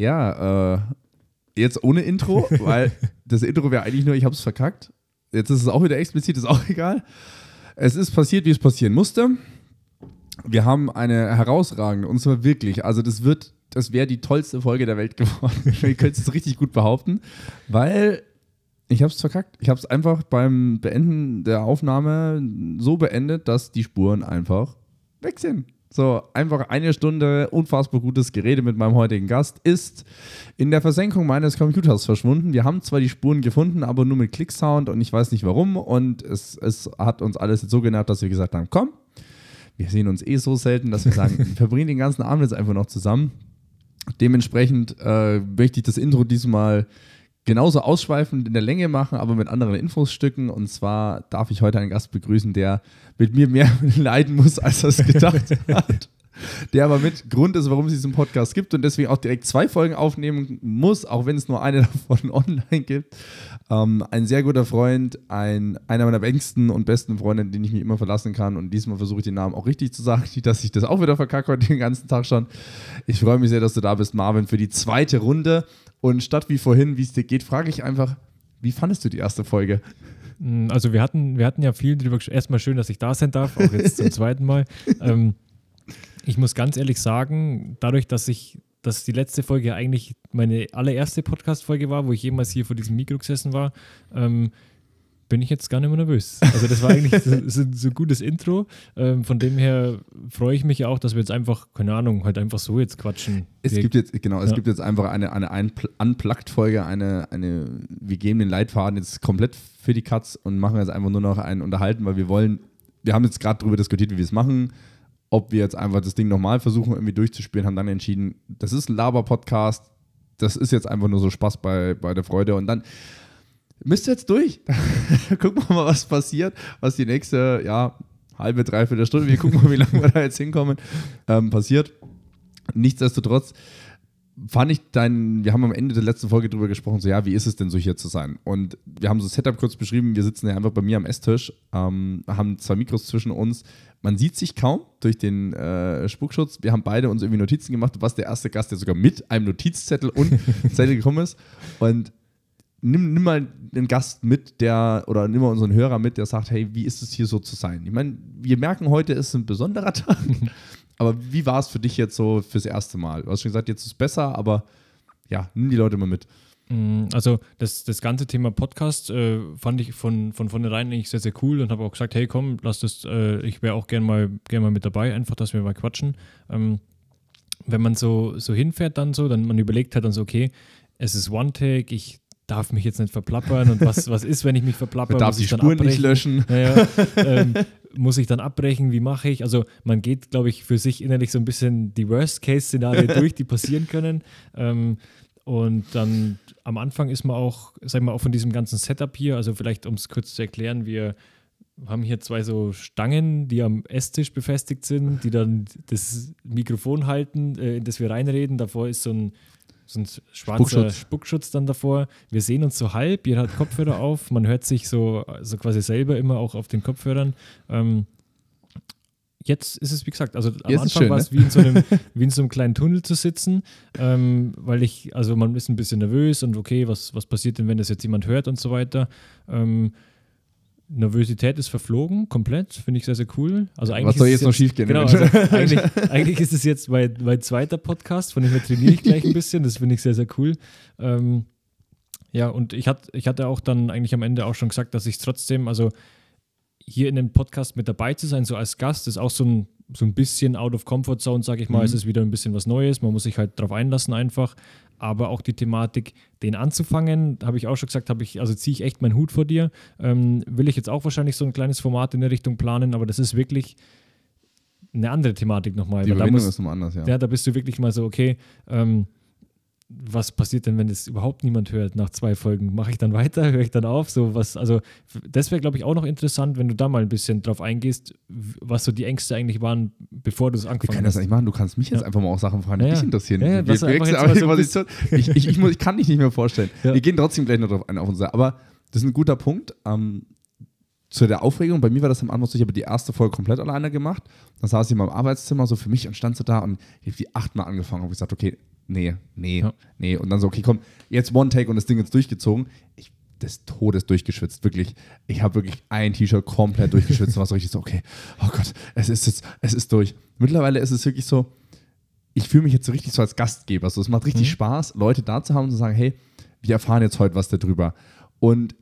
Ja, äh, jetzt ohne Intro, weil das Intro wäre eigentlich nur, ich habe es verkackt. Jetzt ist es auch wieder explizit, ist auch egal. Es ist passiert, wie es passieren musste. Wir haben eine herausragende, und zwar wirklich, also das wird, das wäre die tollste Folge der Welt geworden. Ihr könnt es richtig gut behaupten, weil ich habe es verkackt. Ich habe es einfach beim Beenden der Aufnahme so beendet, dass die Spuren einfach weg sind. So, einfach eine Stunde unfassbar gutes Gerede mit meinem heutigen Gast ist in der Versenkung meines Computers verschwunden. Wir haben zwar die Spuren gefunden, aber nur mit Klicksound und ich weiß nicht warum. Und es, es hat uns alles jetzt so genervt, dass wir gesagt haben: Komm, wir sehen uns eh so selten, dass wir sagen, wir verbringen den ganzen Abend jetzt einfach noch zusammen. Dementsprechend äh, möchte ich das Intro diesmal genauso ausschweifend in der Länge machen, aber mit anderen Infosstücken. Und zwar darf ich heute einen Gast begrüßen, der mit mir mehr leiden muss, als er es gedacht hat. Der aber mit Grund ist, warum es diesen Podcast gibt und deswegen auch direkt zwei Folgen aufnehmen muss, auch wenn es nur eine davon online gibt. Ähm, ein sehr guter Freund, ein, einer meiner engsten und besten Freunde, den ich mich immer verlassen kann. Und diesmal versuche ich den Namen auch richtig zu sagen, nicht, dass ich das auch wieder verkacke heute den ganzen Tag schon. Ich freue mich sehr, dass du da bist, Marvin, für die zweite Runde. Und statt wie vorhin, wie es dir geht, frage ich einfach, wie fandest du die erste Folge? Mm, also wir hatten, wir hatten ja viel drüber Erstmal schön, dass ich da sein darf, auch jetzt zum zweiten Mal. Ähm, ich muss ganz ehrlich sagen, dadurch, dass ich, dass die letzte Folge eigentlich meine allererste Podcast-Folge war, wo ich jemals hier vor diesem Mikro gesessen war, ähm, bin ich jetzt gar nicht mehr nervös. Also das war eigentlich so, so, so ein gutes Intro. Ähm, von dem her freue ich mich auch, dass wir jetzt einfach, keine Ahnung, halt einfach so jetzt quatschen. Es gibt jetzt, genau, es ja. gibt jetzt einfach eine, eine Unplugged-Folge, eine, eine, wir geben den Leitfaden jetzt komplett für die Cuts und machen jetzt einfach nur noch einen Unterhalten, weil wir wollen, wir haben jetzt gerade darüber diskutiert, wie wir es machen, ob wir jetzt einfach das Ding nochmal versuchen, irgendwie durchzuspielen, haben dann entschieden, das ist ein Laber-Podcast, das ist jetzt einfach nur so Spaß bei, bei der Freude und dann müsst ihr jetzt durch. gucken wir mal, was passiert, was die nächste, ja, halbe, dreiviertel Stunde, wir gucken mal, wie lange wir da jetzt hinkommen, ähm, passiert. Nichtsdestotrotz fand ich dein, wir haben am Ende der letzten Folge drüber gesprochen, so ja, wie ist es denn so hier zu sein? Und wir haben so das Setup kurz beschrieben, wir sitzen ja einfach bei mir am Esstisch, ähm, haben zwei Mikros zwischen uns, man sieht sich kaum durch den äh, Spuckschutz. Wir haben beide uns irgendwie Notizen gemacht. Du warst der erste Gast, der sogar mit einem Notizzettel und Zettel gekommen ist. Und nimm, nimm mal einen Gast mit, der, oder nimm mal unseren Hörer mit, der sagt, hey, wie ist es hier so zu sein? Ich meine, wir merken heute, ist ein besonderer Tag. aber wie war es für dich jetzt so fürs erste Mal? Du hast schon gesagt, jetzt ist es besser, aber ja, nimm die Leute mal mit. Mm, also das, das ganze Thema Podcast äh, fand ich von, von vornherein eigentlich sehr, sehr cool und habe auch gesagt, hey komm, lass das, äh, ich wäre auch gerne mal, gern mal mit dabei, einfach, dass wir mal quatschen. Ähm, wenn man so, so hinfährt dann so, dann man überlegt halt dann so, okay, es ist One-Take, ich darf mich jetzt nicht verplappern und was, was ist, wenn ich mich verplapper? darf die Spuren nicht löschen. Naja, ähm, muss ich dann abbrechen? Wie mache ich? Also man geht, glaube ich, für sich innerlich so ein bisschen die Worst-Case-Szenarien durch, die passieren können. Ähm, und dann am Anfang ist man auch, sagen wir auch von diesem ganzen Setup hier, also vielleicht um es kurz zu erklären, wir haben hier zwei so Stangen, die am Esstisch befestigt sind, die dann das Mikrofon halten, äh, in das wir reinreden. Davor ist so ein so ein schwarzer Spuckschutz. Spuckschutz dann davor. Wir sehen uns so halb, jeder hat Kopfhörer auf, man hört sich so, so quasi selber immer auch auf den Kopfhörern. Ähm, jetzt ist es, wie gesagt, also am jetzt Anfang war es ne? wie, in so einem, wie in so einem kleinen Tunnel zu sitzen, ähm, weil ich, also man ist ein bisschen nervös und okay, was, was passiert denn, wenn das jetzt jemand hört und so weiter. Ähm, Nervosität ist verflogen, komplett. Finde ich sehr, sehr cool. Also eigentlich Was soll jetzt, noch schief gehen? Genau, also eigentlich, eigentlich, ist es jetzt mein, mein zweiter Podcast, von dem her trainiere ich gleich ein bisschen. Das finde ich sehr, sehr cool. Ähm, ja, und ich, hat, ich hatte auch dann eigentlich am Ende auch schon gesagt, dass ich es trotzdem, also hier in dem Podcast mit dabei zu sein, so als Gast, ist auch so ein, so ein bisschen out of comfort zone, sage ich mal. Mhm. Es ist wieder ein bisschen was Neues. Man muss sich halt darauf einlassen einfach aber auch die Thematik, den anzufangen, habe ich auch schon gesagt, habe ich, also ziehe ich echt meinen Hut vor dir. Ähm, will ich jetzt auch wahrscheinlich so ein kleines Format in der Richtung planen, aber das ist wirklich eine andere Thematik nochmal. Die Verbindung ist nochmal anders, ja. Ja, da bist du wirklich mal so, okay, ähm, was passiert denn, wenn es überhaupt niemand hört nach zwei Folgen? Mache ich dann weiter? Höre ich dann auf? So was, also das wäre, glaube ich, auch noch interessant, wenn du da mal ein bisschen drauf eingehst, was so die Ängste eigentlich waren, bevor du es angefangen hast. Wir können das nicht machen. Du kannst mich jetzt einfach mal auch Sachen fragen, die ja, dich interessieren. Ja, ja, wir, wir so ich, ich, ich, muss, ich, kann dich nicht mehr vorstellen. Wir gehen trotzdem gleich noch drauf ein auf unser. Aber das ist ein guter Punkt. Ähm, zu der Aufregung, bei mir war das am Anfang so, ich habe die erste Folge komplett alleine gemacht. Dann saß ich in meinem Arbeitszimmer so für mich und stand so da und ich habe die achtmal angefangen und habe gesagt, okay, nee, nee, Ja. nee. Und dann so, okay, komm, jetzt One Take und das Ding jetzt durchgezogen. Ich des Todes durchgeschwitzt, wirklich. Ich habe wirklich ein T-Shirt komplett durchgeschwitzt und war so richtig so, okay, oh Gott, es ist jetzt, es ist durch. Mittlerweile ist es wirklich so, ich fühle mich jetzt so richtig so als Gastgeber. So, es macht richtig Mhm. Spaß, Leute da zu haben und zu sagen, hey, wir erfahren jetzt heute was darüber. Und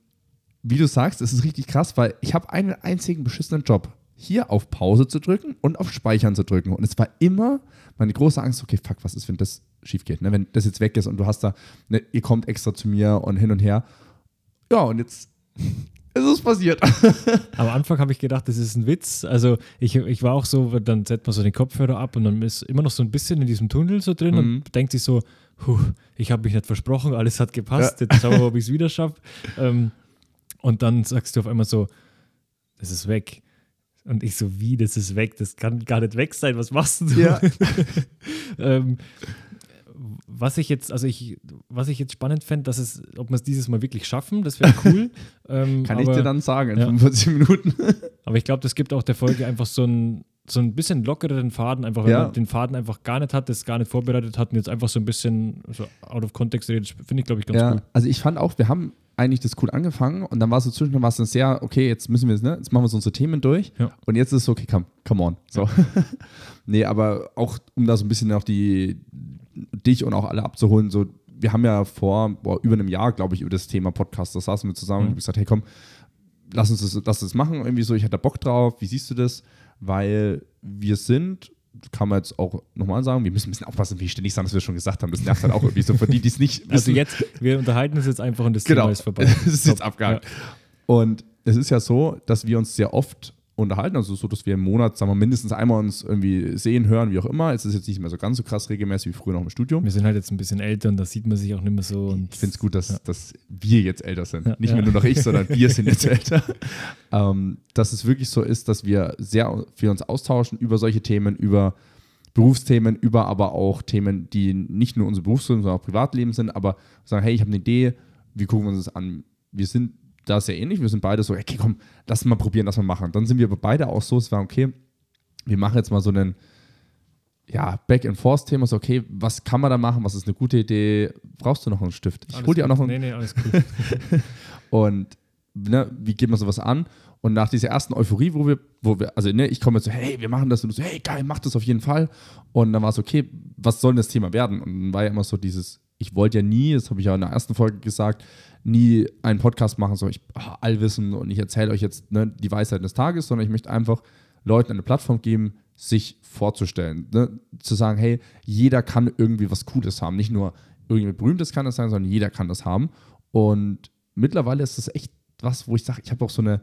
wie du sagst, es ist richtig krass, weil ich habe einen einzigen beschissenen Job. Hier auf Pause zu drücken und auf Speichern zu drücken. Und es war immer meine große Angst, okay, fuck, was ist, wenn das schief geht? Ne? Wenn das jetzt weg ist und du hast da, ne, ihr kommt extra zu mir und hin und her. Ja, und jetzt ist es passiert. Am Anfang habe ich gedacht, das ist ein Witz. Also ich, ich war auch so, dann setzt man so den Kopfhörer ab und dann ist immer noch so ein bisschen in diesem Tunnel so drin Mhm. und denkt sich so, "Puh, ich habe mich nicht versprochen, alles hat gepasst, jetzt schauen wir, ob ich es wieder schaffe. Ähm, und dann sagst du auf einmal so, das ist weg. Und ich so, wie, das ist weg, das kann gar nicht weg sein, was machst du? Ja. ähm, was ich jetzt, also ich, was ich jetzt spannend fände, dass es, ob wir es dieses Mal wirklich schaffen, das wäre cool. ähm, Kann ich aber- dir dann sagen in Ja. 45 Minuten. aber ich glaube, das gibt auch der Folge einfach so ein, so ein bisschen lockereren Faden, einfach wenn Ja. man den Faden einfach gar nicht hat, das gar nicht vorbereitet hat und jetzt einfach so ein bisschen so out of context redet, finde ich, glaube ich, ganz ja, cool. also ich fand auch, wir haben eigentlich das cool angefangen und dann war es so zwischendurch war es dann sehr, okay, jetzt müssen wir es, ne, jetzt machen wir so unsere Themen durch Ja. und jetzt ist es so, okay, come, come on. So. nee, aber auch, um da so ein bisschen auch die, dich und auch alle abzuholen, so, wir haben ja vor boah, über einem Jahr, glaube ich, über das Thema Podcast, da saßen wir zusammen Mhm. und haben gesagt, hey komm, lass uns das, lass das machen, irgendwie so, ich hatte Bock drauf, wie siehst du das? Weil wir sind, kann man jetzt auch nochmal sagen, wir müssen ein bisschen aufpassen, wie ich ständig sagen, dass wir schon gesagt haben, das nervt halt auch irgendwie so, für die, die es nicht wissen. Also jetzt, wir unterhalten uns jetzt einfach und das Genau. Thema ist vorbei. Es ist jetzt Top. abgehakt. Und es ist ja so, dass wir uns sehr oft unterhalten, also so, dass wir im Monat, sagen wir, mindestens einmal uns irgendwie sehen, hören, wie auch immer. Es ist jetzt nicht mehr so ganz so krass regelmäßig wie früher noch im Studium. Wir sind halt jetzt ein bisschen älter und da sieht man sich auch nicht mehr so. Und Ich finde es gut, dass, Ja. dass wir jetzt älter sind. Ja, Nicht ja. mehr nur noch ich, sondern wir sind jetzt älter. ähm, dass es wirklich so ist, dass wir sehr viel uns austauschen über solche Themen, über Berufsthemen, über aber auch Themen, die nicht nur unser Berufsleben, sondern auch Privatleben sind, aber sagen, hey, ich habe eine Idee, wie gucken wir uns das an? Wir sind da sehr ähnlich, wir sind beide so, okay, komm, lass mal probieren, lass mal machen. Dann sind wir aber beide auch so, es war okay, wir machen jetzt mal so einen ja, Back-and-Forth-Thema, so okay, was kann man da machen, was ist eine gute Idee, brauchst du noch einen Stift? Ich Alles hol dir auch noch einen Nee, nee, alles cool. und ne, wie geht man sowas an? Und nach dieser ersten Euphorie, wo wir, wo wir, also ne, ich komme jetzt so, hey, wir machen das und du so, hey, geil, mach das auf jeden Fall. Und dann war es okay, was soll denn das Thema werden? Und dann war ja immer so dieses, ich wollte ja nie, das habe ich ja in der ersten Folge gesagt, nie einen Podcast machen, so ich ah, allwissen und ich erzähle euch jetzt ne, die Weisheit des Tages, sondern ich möchte einfach Leuten eine Plattform geben, sich vorzustellen. Ne? Zu sagen, hey, jeder kann irgendwie was Cooles haben. Nicht nur irgendwie Berühmtes kann das sein, sondern jeder kann das haben. Und mittlerweile ist das echt was, wo ich sage, ich habe auch so eine,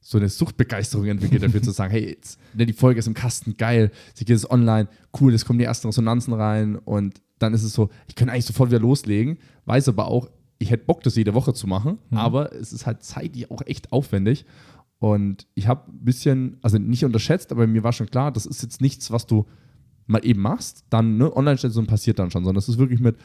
so eine Suchtbegeisterung entwickelt dafür zu sagen, hey, jetzt, ne, die Folge ist im Kasten, geil, sie geht es online, cool, es kommen die ersten Resonanzen rein und dann ist es so, ich könnte eigentlich sofort wieder loslegen, weiß aber auch, ich hätte Bock, das jede Woche zu machen, Mhm. aber es ist halt zeitlich auch echt aufwendig und ich habe ein bisschen, also nicht unterschätzt, aber mir war schon klar, das ist jetzt nichts, was du mal eben machst, dann ne, online stellst und passiert dann schon, sondern es ist wirklich mit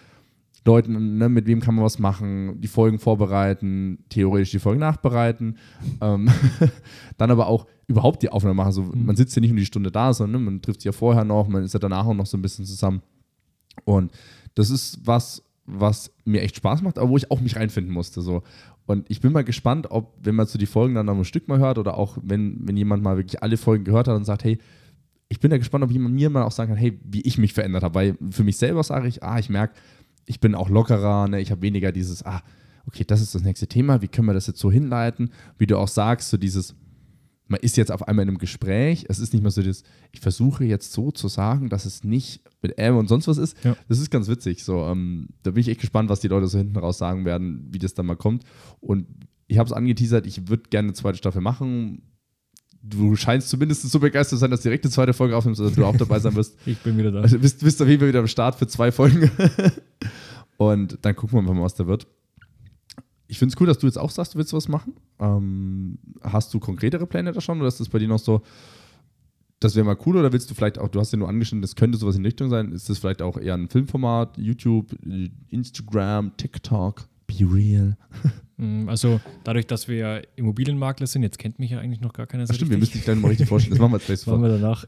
Leuten, ne, mit wem kann man was machen, die Folgen vorbereiten, theoretisch die Folgen nachbereiten, ähm, dann aber auch überhaupt die Aufnahme machen. So, Man sitzt ja nicht nur die Stunde da, sondern ne, man trifft sich ja vorher noch, man ist ja danach auch noch so ein bisschen zusammen. Und das ist was, was mir echt Spaß macht, aber wo ich auch mich reinfinden musste. So. Und ich bin mal gespannt, ob, wenn man so die Folgen dann noch ein Stück mal hört oder auch wenn, wenn jemand mal wirklich alle Folgen gehört hat und sagt, hey, ich bin ja gespannt, ob jemand mir mal auch sagen kann, hey, wie ich mich verändert habe. Weil für mich selber sage ich, ah, ich merke, ich bin auch lockerer, ne? ich habe weniger dieses, ah, okay, das ist das nächste Thema, wie können wir das jetzt so hinleiten? Wie du auch sagst, so dieses, man ist jetzt auf einmal in einem Gespräch, es ist nicht mehr so das, ich versuche jetzt so zu sagen, dass es nicht mit M und sonst was ist. Ja. Das ist ganz witzig. So, ähm, da bin ich echt gespannt, was die Leute so hinten raus sagen werden, wie das dann mal kommt. Und ich habe es angeteasert, ich würde gerne eine zweite Staffel machen. Du scheinst zumindest so begeistert zu sein, dass du direkt eine zweite Folge aufnimmst, dass du auch dabei sein wirst. Ich bin wieder da. Also bist, bist auf jeden Fall wieder am Start für zwei Folgen. Und dann gucken wir einfach mal, was da wird. Ich finde es cool, dass du jetzt auch sagst, du willst was machen. Ähm, hast du konkretere Pläne da schon oder ist das bei dir noch so, das wäre mal cool oder willst du vielleicht auch, du hast ja nur angeschnitten, das könnte sowas in Richtung sein, ist das vielleicht auch eher ein Filmformat, YouTube, Instagram, TikTok, Be Real? Mm, Also dadurch, dass wir ja Immobilienmakler sind, jetzt kennt mich ja eigentlich noch gar keiner so Ach stimmt, wir richtig. müssen dich gleich mal richtig vorstellen, das machen wir jetzt gleich Das machen sofort. wir danach.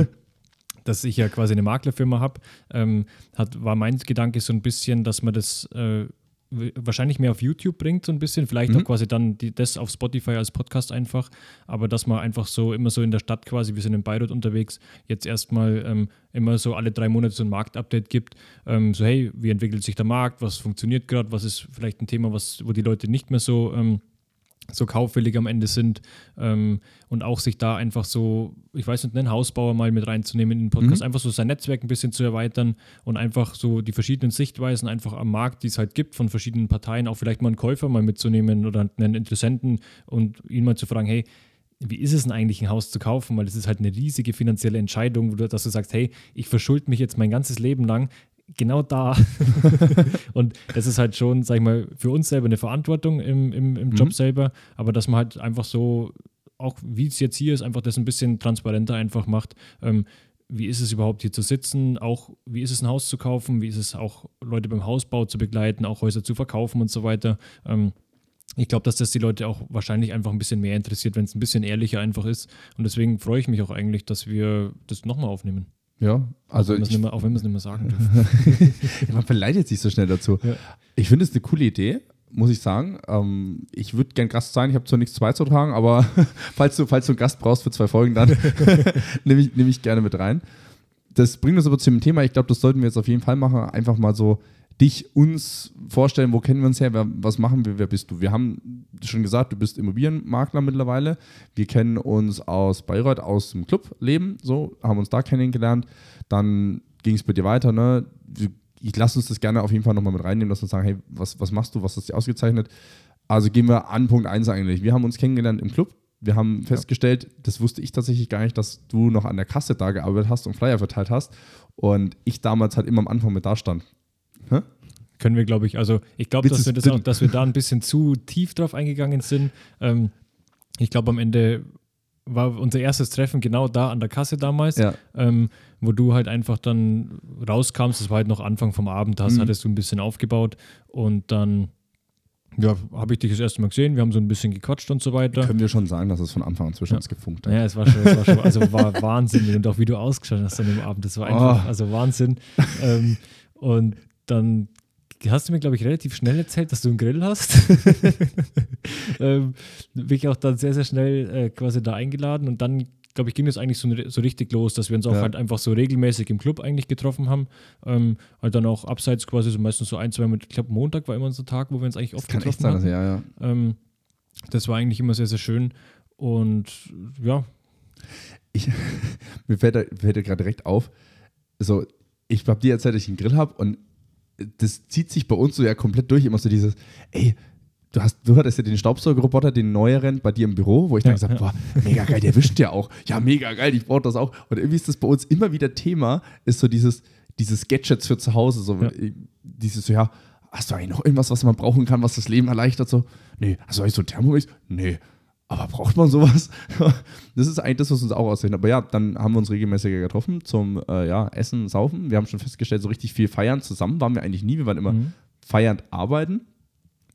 ähm, dass ich ja quasi eine Maklerfirma habe, ähm, hat, war mein Gedanke so ein bisschen, dass man das äh, wahrscheinlich mehr auf YouTube bringt, so ein bisschen. Vielleicht mhm. auch quasi dann die, das auf Spotify als Podcast einfach. Aber dass man einfach so immer so in der Stadt quasi, wir sind in Bayreuth unterwegs, jetzt erstmal ähm, immer so alle drei Monate so ein Marktupdate gibt. Ähm, so, hey, wie entwickelt sich der Markt? Was funktioniert gerade? Was ist vielleicht ein Thema, was, wo die Leute nicht mehr so. Ähm, so kaufwillig am Ende sind ähm, und auch sich da einfach so, ich weiß nicht, einen Hausbauer mal mit reinzunehmen in den Podcast, mhm. einfach so sein Netzwerk ein bisschen zu erweitern und einfach so die verschiedenen Sichtweisen einfach am Markt, die es halt gibt von verschiedenen Parteien, auch vielleicht mal einen Käufer mal mitzunehmen oder einen Interessenten und ihn mal zu fragen, hey, wie ist es denn eigentlich, ein Haus zu kaufen? Weil es ist halt eine riesige finanzielle Entscheidung, dass du sagst, hey, ich verschulde mich jetzt mein ganzes Leben lang, genau da. und das ist halt schon, sag ich mal, für uns selber eine Verantwortung im, im, im Job mhm. selber, aber dass man halt einfach so, auch wie es jetzt hier ist, einfach das ein bisschen transparenter einfach macht. Ähm, wie ist es überhaupt hier zu sitzen? Auch wie ist es ein Haus zu kaufen? Wie ist es auch Leute beim Hausbau zu begleiten, auch Häuser zu verkaufen und so weiter? Ähm, ich glaube, dass das die Leute auch wahrscheinlich einfach ein bisschen mehr interessiert, wenn es ein bisschen ehrlicher einfach ist. Und deswegen freue ich mich auch eigentlich, dass wir das nochmal aufnehmen. Ja, also. Auch wenn, ich, mehr, auch wenn wir es nicht mehr sagen dürfen. man verleitet sich so schnell dazu. Ja. Ich finde es eine coole Idee, muss ich sagen. Ähm, ich würde gern Gast sein. Ich habe zwar nichts beizutragen, aber falls, du, falls du einen Gast brauchst für zwei Folgen, dann nehme ich, nehm ich gerne mit rein. Das bringt uns aber zu dem Thema. Ich glaube, das sollten wir jetzt auf jeden Fall machen. Einfach mal so dich uns vorstellen, wo kennen wir uns her, wer, was machen wir, wer bist du? Wir haben schon gesagt, du bist Immobilienmakler mittlerweile. Wir kennen uns aus Bayreuth, aus dem Clubleben, so, haben uns da kennengelernt. Dann ging es bei dir weiter, ne? Ich lasse uns das gerne auf jeden Fall nochmal mit reinnehmen, dass wir sagen, hey, was, was machst du, was hast du ausgezeichnet? Also gehen wir an Punkt 1 eigentlich. Wir haben uns kennengelernt im Club. Wir haben festgestellt, ja. das wusste ich tatsächlich gar nicht, dass du noch an der Kasse da gearbeitet hast und Flyer verteilt hast. Und ich damals halt immer am Anfang mit da stand. Hä? Können wir, glaube ich, also ich glaube, dass wir das auch, dass wir da ein bisschen zu tief drauf eingegangen sind. Ähm, ich glaube, am Ende war unser erstes Treffen genau da an der Kasse damals, ja. ähm, wo du halt einfach dann rauskamst. Das war halt noch Anfang vom Abend, hast, mhm. hattest du ein bisschen aufgebaut und dann ja, habe ich dich das erste Mal gesehen. Wir haben so ein bisschen gequatscht und so weiter. Können wir schon sagen, dass es von Anfang an zwischen ja. uns gefunkt hat. Ja, es war schon, es war schon also war Wahnsinn und auch wie du ausgeschaut hast an dem Abend. Das war einfach, oh. also Wahnsinn. ähm, und dann hast du mir, glaube ich, relativ schnell erzählt, dass du einen Grill hast. ähm, bin ich auch dann sehr, sehr schnell äh, quasi da eingeladen und dann, glaube ich, ging es eigentlich so, so, richtig los, dass wir uns auch ja. halt einfach so regelmäßig im Club eigentlich getroffen haben. Ähm, halt dann auch abseits quasi so meistens so ein, zwei, mit, ich glaube, Montag war immer unser Tag, wo wir uns eigentlich oft das getroffen haben. Ja, ja. Ähm, das war eigentlich immer sehr, sehr schön und ja. Ich, mir fällt da, fällt da gerade direkt auf, so, ich habe dir erzählt, dass ich einen Grill habe und das zieht sich bei uns so ja komplett durch, immer so dieses, ey, du hast, du hattest ja den Staubsaugerroboter, den neueren, bei dir im Büro, wo ich dann ja, gesagt habe, ja. boah, mega geil, der wischt ja auch. Ja, mega geil, ich brauche das auch. Und irgendwie ist das bei uns immer wieder Thema, ist so dieses, dieses Gadgets für zu Hause, so ja. dieses, so, ja, hast du eigentlich noch irgendwas, was man brauchen kann, was das Leben erleichtert? So, nee, hast du eigentlich so ein Thermomix? Nee. Aber braucht man sowas? das ist eigentlich das, was uns auch aussehen. Aber ja, dann haben wir uns regelmäßiger getroffen zum äh, ja, Essen, Saufen. Wir haben schon festgestellt, so richtig viel feiern zusammen waren wir eigentlich nie. Wir waren immer mhm. feiernd arbeiten.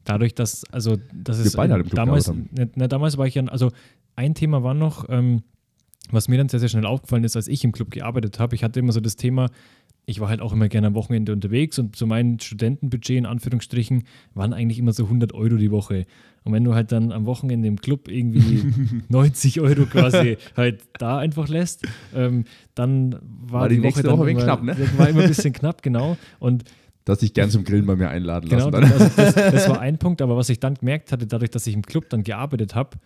Dadurch, dass, also, das ist beide halt damals, ne, ne, damals war ich ja, also ein Thema war noch, ähm, was mir dann sehr, sehr schnell aufgefallen ist, als ich im Club gearbeitet habe. Ich hatte immer so das Thema, ich war halt auch immer gerne am Wochenende unterwegs und so mein Studentenbudget in Anführungsstrichen waren eigentlich immer so 100 Euro die Woche. Und wenn du halt dann am Wochenende im Club irgendwie 90 Euro quasi halt da einfach lässt, ähm, dann war, war die, die Woche, dann Woche immer, knapp, ne? War immer ein bisschen knapp, genau. Und dass ich gern zum Grillen bei mir einladen genau, lassen. Genau, also das, das war ein Punkt, aber was ich dann gemerkt hatte, dadurch, dass ich im Club dann gearbeitet habe,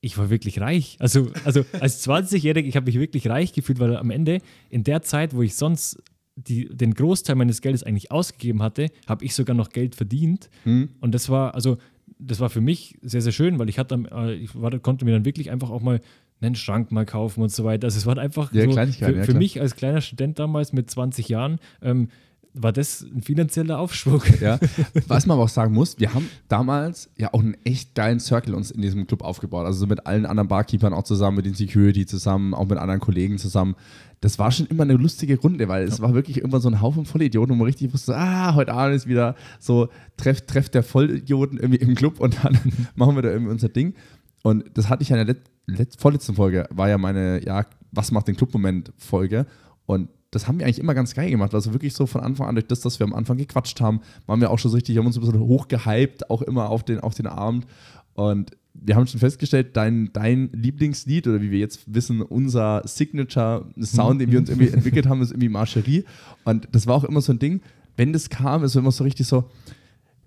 ich war wirklich reich. Also, also als 20-Jähriger, ich habe mich wirklich reich gefühlt, weil am Ende, in der Zeit, wo ich sonst die, den Großteil meines Geldes eigentlich ausgegeben hatte, habe ich sogar noch Geld verdient. Mhm. Und das war, also, das war für mich sehr, sehr schön, weil ich hatte, äh, ich war, konnte mir dann wirklich einfach auch mal einen Schrank mal kaufen und so weiter. Also es war einfach ja, so für, ja, für mich als kleiner Student damals mit 20 Jahren, ähm, war das ein finanzieller Aufschwung. Ja. Was man aber auch sagen muss, wir haben damals ja auch einen echt geilen Circle uns in diesem Club aufgebaut. Also so mit allen anderen Barkeepern auch zusammen, mit den Security zusammen, auch mit anderen Kollegen zusammen. Das war schon immer eine lustige Runde, weil es ja. war wirklich irgendwann so ein Haufen Vollidioten, wo man richtig wusste, ah, heute Abend ist wieder so Treff, Treff der Vollidioten irgendwie im Club und dann machen wir da irgendwie unser Ding. Und das hatte ich ja in der Let Let vorletzten Folge, war ja meine, ja, was macht den Club-Moment-Folge. Und das haben wir eigentlich immer ganz geil gemacht. Also wirklich so von Anfang an, durch das, dass wir am Anfang gequatscht haben, waren wir auch schon so richtig, haben uns ein bisschen hochgehypt, auch immer auf den, auf den Abend. Und wir haben schon festgestellt, dein, dein Lieblingslied oder wie wir jetzt wissen, unser Signature-Sound, den wir uns irgendwie entwickelt haben, ist irgendwie Marcherie. Und das war auch immer so ein Ding, wenn das kam, ist immer so richtig so,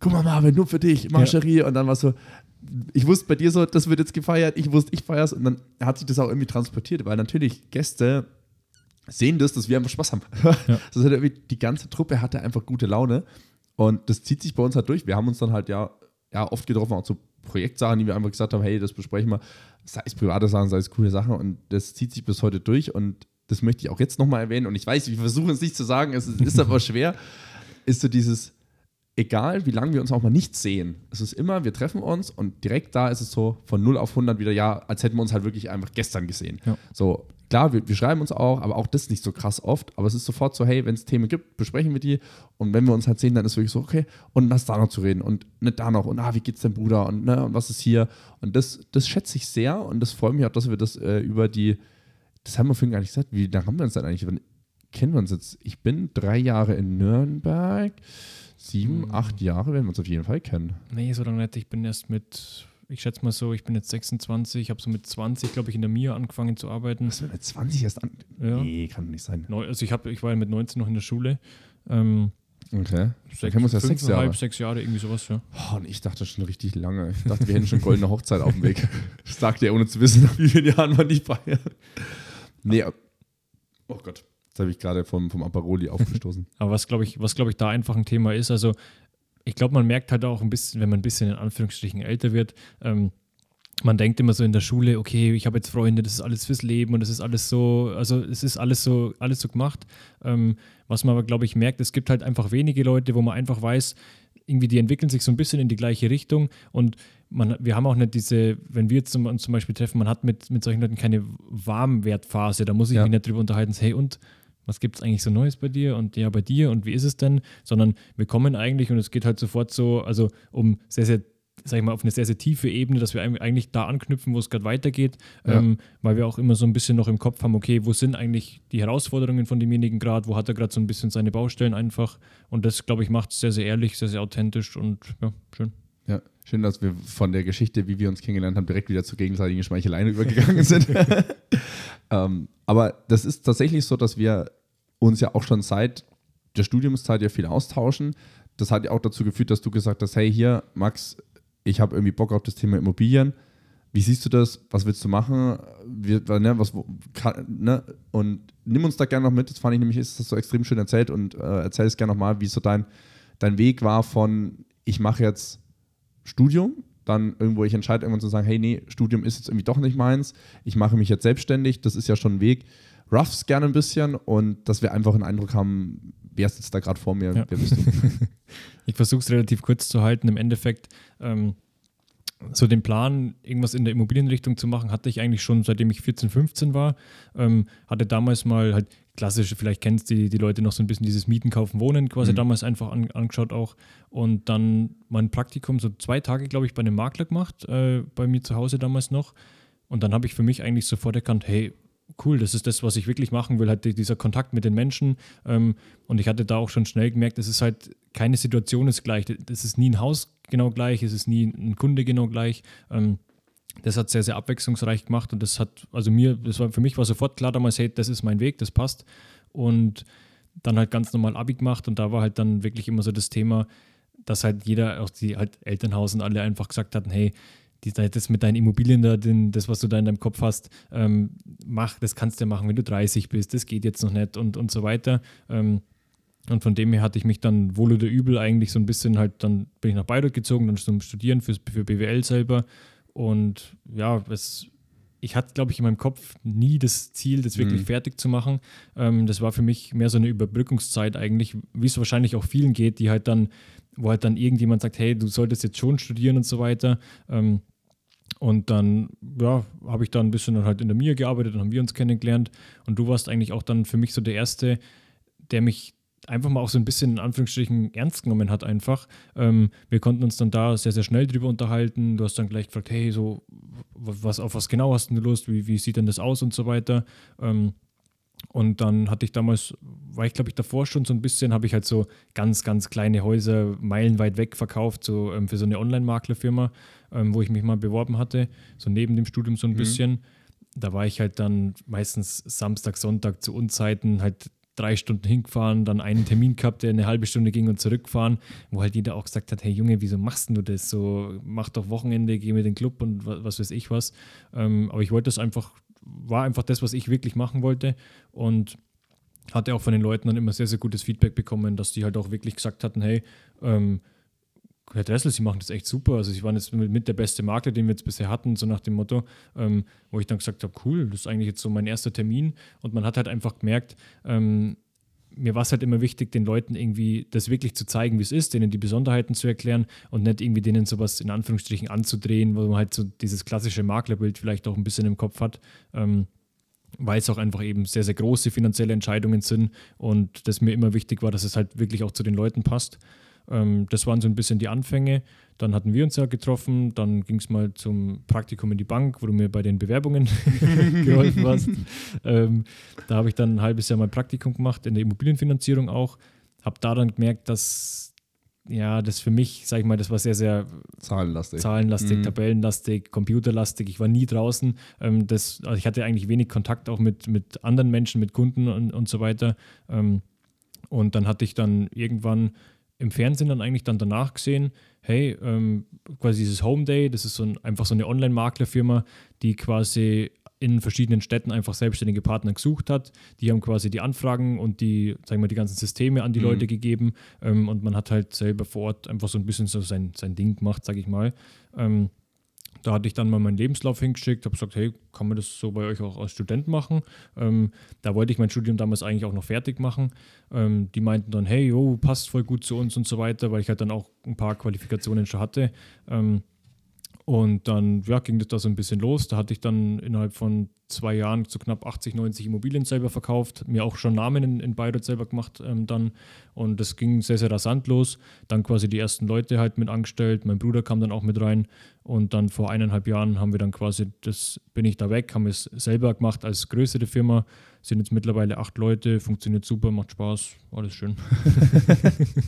guck mal, Marvin, nur für dich, Marcherie. Ja. Und dann war so, ich wusste bei dir so, das wird jetzt gefeiert, ich wusste, ich feier's. Und dann hat sich das auch irgendwie transportiert, weil natürlich Gäste sehen das, dass wir einfach Spaß haben. Ja. Das irgendwie, die ganze Truppe hatte einfach gute Laune. Und das zieht sich bei uns halt durch. Wir haben uns dann halt ja, ja oft getroffen, auch zu Projektsachen, die wir einfach gesagt haben, hey, das besprechen wir, sei es private Sachen, sei es coole Sachen. Und das zieht sich bis heute durch. Und das möchte ich auch jetzt nochmal erwähnen. Und ich weiß, wir versuchen es nicht zu sagen, es ist aber schwer, ist so dieses, egal wie lange wir uns auch mal nicht sehen, es ist immer, wir treffen uns und direkt da ist es so von 0 auf 100 wieder, ja, als hätten wir uns halt wirklich einfach gestern gesehen. Ja. So, klar, wir, wir, schreiben uns auch, aber auch das nicht so krass oft, aber es ist sofort so, hey, wenn es Themen gibt, besprechen wir die und wenn wir uns halt sehen, dann ist wirklich so, okay, und lass da noch zu reden und nicht da noch und ah, wie geht's deinem Bruder und, ne, und was ist hier und das, das schätze ich sehr und das freut mich auch, dass wir das äh, über die, das haben wir vorhin gar nicht gesagt, wie lange haben wir uns denn eigentlich, kennen wir uns jetzt, ich bin drei Jahre in Nürnberg, sieben, hm. acht Jahre werden wir uns auf jeden Fall kennen. Nee, so lange nicht. Ich bin erst mit, ich schätze mal so, ich bin jetzt 26, ich habe so mit 20, glaube ich, in der MIA angefangen zu arbeiten. Hast du mit 20 erst an? Ja. Nee, kann nicht sein. Neu, also ich, hab, ich war ja mit 19 noch in der Schule. Ähm, okay. Sechs, uns ja sechs Jahre. sechs Jahre, irgendwie sowas, ja. Oh, und ich dachte schon richtig lange. Ich dachte, wir hätten schon goldene Hochzeit auf dem Weg. Das sagte er, ohne zu wissen, nach wie vielen Jahren man nicht feiern. Nee, oh Gott. Das habe ich gerade vom, vom Aperoli aufgestoßen. Aber was, glaube ich, was, ich, da einfach ein Thema ist, also ich glaube, man merkt halt auch ein bisschen, wenn man ein bisschen in Anführungsstrichen älter wird, ähm, man denkt immer so in der Schule, okay, ich habe jetzt Freunde, das ist alles fürs Leben und das ist alles so, also es ist alles so, alles so gemacht. Ähm, was man aber, glaube ich, merkt, es gibt halt einfach wenige Leute, wo man einfach weiß, irgendwie die entwickeln sich so ein bisschen in die gleiche Richtung und man, wir haben auch nicht diese, wenn wir jetzt uns zum Beispiel treffen, man hat mit, mit solchen Leuten keine Warmwertphase, da muss ich ja. mich nicht drüber unterhalten, hey und was gibt es eigentlich so Neues bei dir und ja, bei dir und wie ist es denn? Sondern wir kommen eigentlich und es geht halt sofort so, also um sehr, sehr, sag ich mal, auf eine sehr, sehr tiefe Ebene, dass wir eigentlich da anknüpfen, wo es gerade weitergeht, ja. ähm, weil wir auch immer so ein bisschen noch im Kopf haben, okay, wo sind eigentlich die Herausforderungen von demjenigen gerade, wo hat er gerade so ein bisschen seine Baustellen einfach und das, glaube ich, macht es sehr, sehr ehrlich, sehr, sehr authentisch und ja, schön. Ja, schön, dass wir von der Geschichte, wie wir uns kennengelernt haben, direkt wieder zur gegenseitigen Schmeicheleien übergegangen sind. ähm, aber das ist tatsächlich so, dass wir uns ja auch schon seit der Studiumszeit ja viel austauschen. Das hat ja auch dazu geführt, dass du gesagt hast, hey hier, Max, ich habe irgendwie Bock auf das Thema Immobilien. Wie siehst du das? Was willst du machen? Wir, ne, was, kann, ne? Und nimm uns da gerne noch mit. Das fand ich nämlich, ist das so extrem schön erzählt und äh, erzähl es gerne nochmal, wie so dein, dein Weg war von, ich mache jetzt Studium, dann irgendwo, ich entscheide irgendwann zu sagen, hey, nee, Studium ist jetzt irgendwie doch nicht meins, ich mache mich jetzt selbstständig, das ist ja schon ein Weg. Ruffs gerne ein bisschen und dass wir einfach einen Eindruck haben, wer ist jetzt da gerade vor mir, ja. wer bist du? ich versuche es relativ kurz zu halten. Im Endeffekt, ähm, so den Plan, irgendwas in der Immobilienrichtung zu machen, hatte ich eigentlich schon seitdem ich 14, 15 war. Ähm, hatte damals mal halt klassisch, vielleicht kennst du die, die Leute noch so ein bisschen dieses Mieten, Kaufen, Wohnen quasi mhm. damals einfach an, angeschaut auch. Und dann mein Praktikum, so zwei Tage, glaube ich, bei einem Makler gemacht, äh, bei mir zu Hause damals noch. Und dann habe ich für mich eigentlich sofort erkannt, hey, cool, das ist das, was ich wirklich machen will, halt dieser Kontakt mit den Menschen. Ähm, und ich hatte da auch schon schnell gemerkt, es ist halt keine Situation ist gleich. Es ist nie ein Haus genau gleich, es ist nie ein Kunde genau gleich. Ähm, das hat sehr, sehr abwechslungsreich gemacht und das hat, also mir, das war für mich war sofort klar damals, hey, das ist mein Weg, das passt. Und dann halt ganz normal Abi gemacht und da war halt dann wirklich immer so das Thema, dass halt jeder, auch die halt Elternhaus und alle einfach gesagt hatten, hey, die, das mit deinen Immobilien da, den, das, was du da in deinem Kopf hast, ähm, mach, das kannst du ja machen, wenn du 30 bist, das geht jetzt noch nicht und, und so weiter. Ähm, und von dem her hatte ich mich dann wohl oder übel eigentlich so ein bisschen halt, dann bin ich nach Bayreuth gezogen, dann zum Studieren für, für BWL selber und ja, es, ich hatte, glaube ich, in meinem Kopf nie das Ziel, das wirklich mhm. fertig zu machen. Ähm, das war für mich mehr so eine Überbrückungszeit eigentlich, wie es wahrscheinlich auch vielen geht, die halt dann, wo halt dann irgendjemand sagt, hey, du solltest jetzt schon studieren und so weiter. Ähm, und dann, ja, habe ich dann ein bisschen halt in der Mia gearbeitet, dann haben wir uns kennengelernt. Und du warst eigentlich auch dann für mich so der Erste, der mich einfach mal auch so ein bisschen in Anführungsstrichen ernst genommen hat einfach. Ähm, wir konnten uns dann da sehr, sehr schnell drüber unterhalten. Du hast dann gleich gefragt, hey, so, was, auf was genau hast du Lust? Wie, wie sieht denn das aus und so weiter. Ähm, Und dann hatte ich damals, war ich glaube ich davor schon so ein bisschen, habe ich halt so ganz, ganz kleine Häuser meilenweit weg verkauft, so ähm, für so eine Online-Maklerfirma, ähm, wo ich mich mal beworben hatte, so neben dem Studium so ein mhm. bisschen. Da war ich halt dann meistens Samstag, Sonntag zu Unzeiten halt drei Stunden hingefahren, dann einen Termin gehabt, der eine halbe Stunde ging und zurückfahren, wo halt jeder auch gesagt hat, hey Junge, wieso machst du das so? Mach doch Wochenende, geh mit den Club und was, was weiß ich was. Ähm, aber ich wollte das einfach, war einfach das, was ich wirklich machen wollte und hatte auch von den Leuten dann immer sehr, sehr gutes Feedback bekommen, dass die halt auch wirklich gesagt hatten, hey, ähm, Herr Dressel, Sie machen das echt super. Also Sie waren jetzt mit der beste Makler, den wir jetzt bisher hatten, so nach dem Motto, ähm, wo ich dann gesagt habe, cool, das ist eigentlich jetzt so mein erster Termin. Und man hat halt einfach gemerkt, ähm, mir war es halt immer wichtig, den Leuten irgendwie das wirklich zu zeigen, wie es ist, denen die Besonderheiten zu erklären und nicht irgendwie denen sowas in Anführungsstrichen anzudrehen, wo man halt so dieses klassische Maklerbild vielleicht auch ein bisschen im Kopf hat. Ähm, weil es auch einfach eben sehr, sehr große finanzielle Entscheidungen sind und das mir immer wichtig war, dass es halt wirklich auch zu den Leuten passt. Ähm, das waren so ein bisschen die Anfänge. Dann hatten wir uns ja getroffen, dann ging es mal zum Praktikum in die Bank, wo du mir bei den Bewerbungen geholfen hast. Ähm, da habe ich dann ein halbes Jahr mal Praktikum gemacht, in der Immobilienfinanzierung auch. Habe da dann gemerkt, dass ja, das für mich, sag ich mal, das war sehr, sehr zahlenlastig, zahlenlastig mhm. tabellenlastig, computerlastig. Ich war nie draußen. Ähm, das, also ich hatte eigentlich wenig Kontakt auch mit, mit anderen Menschen, mit Kunden und, und so weiter. Ähm, und dann hatte ich dann irgendwann im Fernsehen dann eigentlich dann danach gesehen, hey, ähm, quasi dieses Home Day, das ist so ein, einfach so eine Online-Maklerfirma, die quasi in verschiedenen Städten einfach selbstständige Partner gesucht hat. Die haben quasi die Anfragen und die, sagen wir, die ganzen Systeme an die mhm. Leute gegeben ähm, und man hat halt selber vor Ort einfach so ein bisschen so sein, sein Ding gemacht, sage ich mal. Ähm, da hatte ich dann mal meinen Lebenslauf hingeschickt, habe gesagt, hey, kann man das so bei euch auch als Student machen? Ähm, da wollte ich mein Studium damals eigentlich auch noch fertig machen. Ähm, die meinten dann, hey, jo, passt voll gut zu uns und so weiter, weil ich halt dann auch ein paar Qualifikationen schon hatte. Ähm, und dann ja, ging das da so ein bisschen los. Da hatte ich dann innerhalb von zwei Jahren zu knapp 80, 90 Immobilien selber verkauft, mir auch schon Namen in, in Bayreuth selber gemacht ähm, dann. Und das ging sehr, sehr rasant los. Dann quasi die ersten Leute halt mit angestellt. Mein Bruder kam dann auch mit rein. Und dann vor eineinhalb Jahren haben wir dann quasi, das bin ich da weg, haben es selber gemacht als größere Firma. Sind jetzt mittlerweile acht Leute, funktioniert super, macht Spaß, alles schön.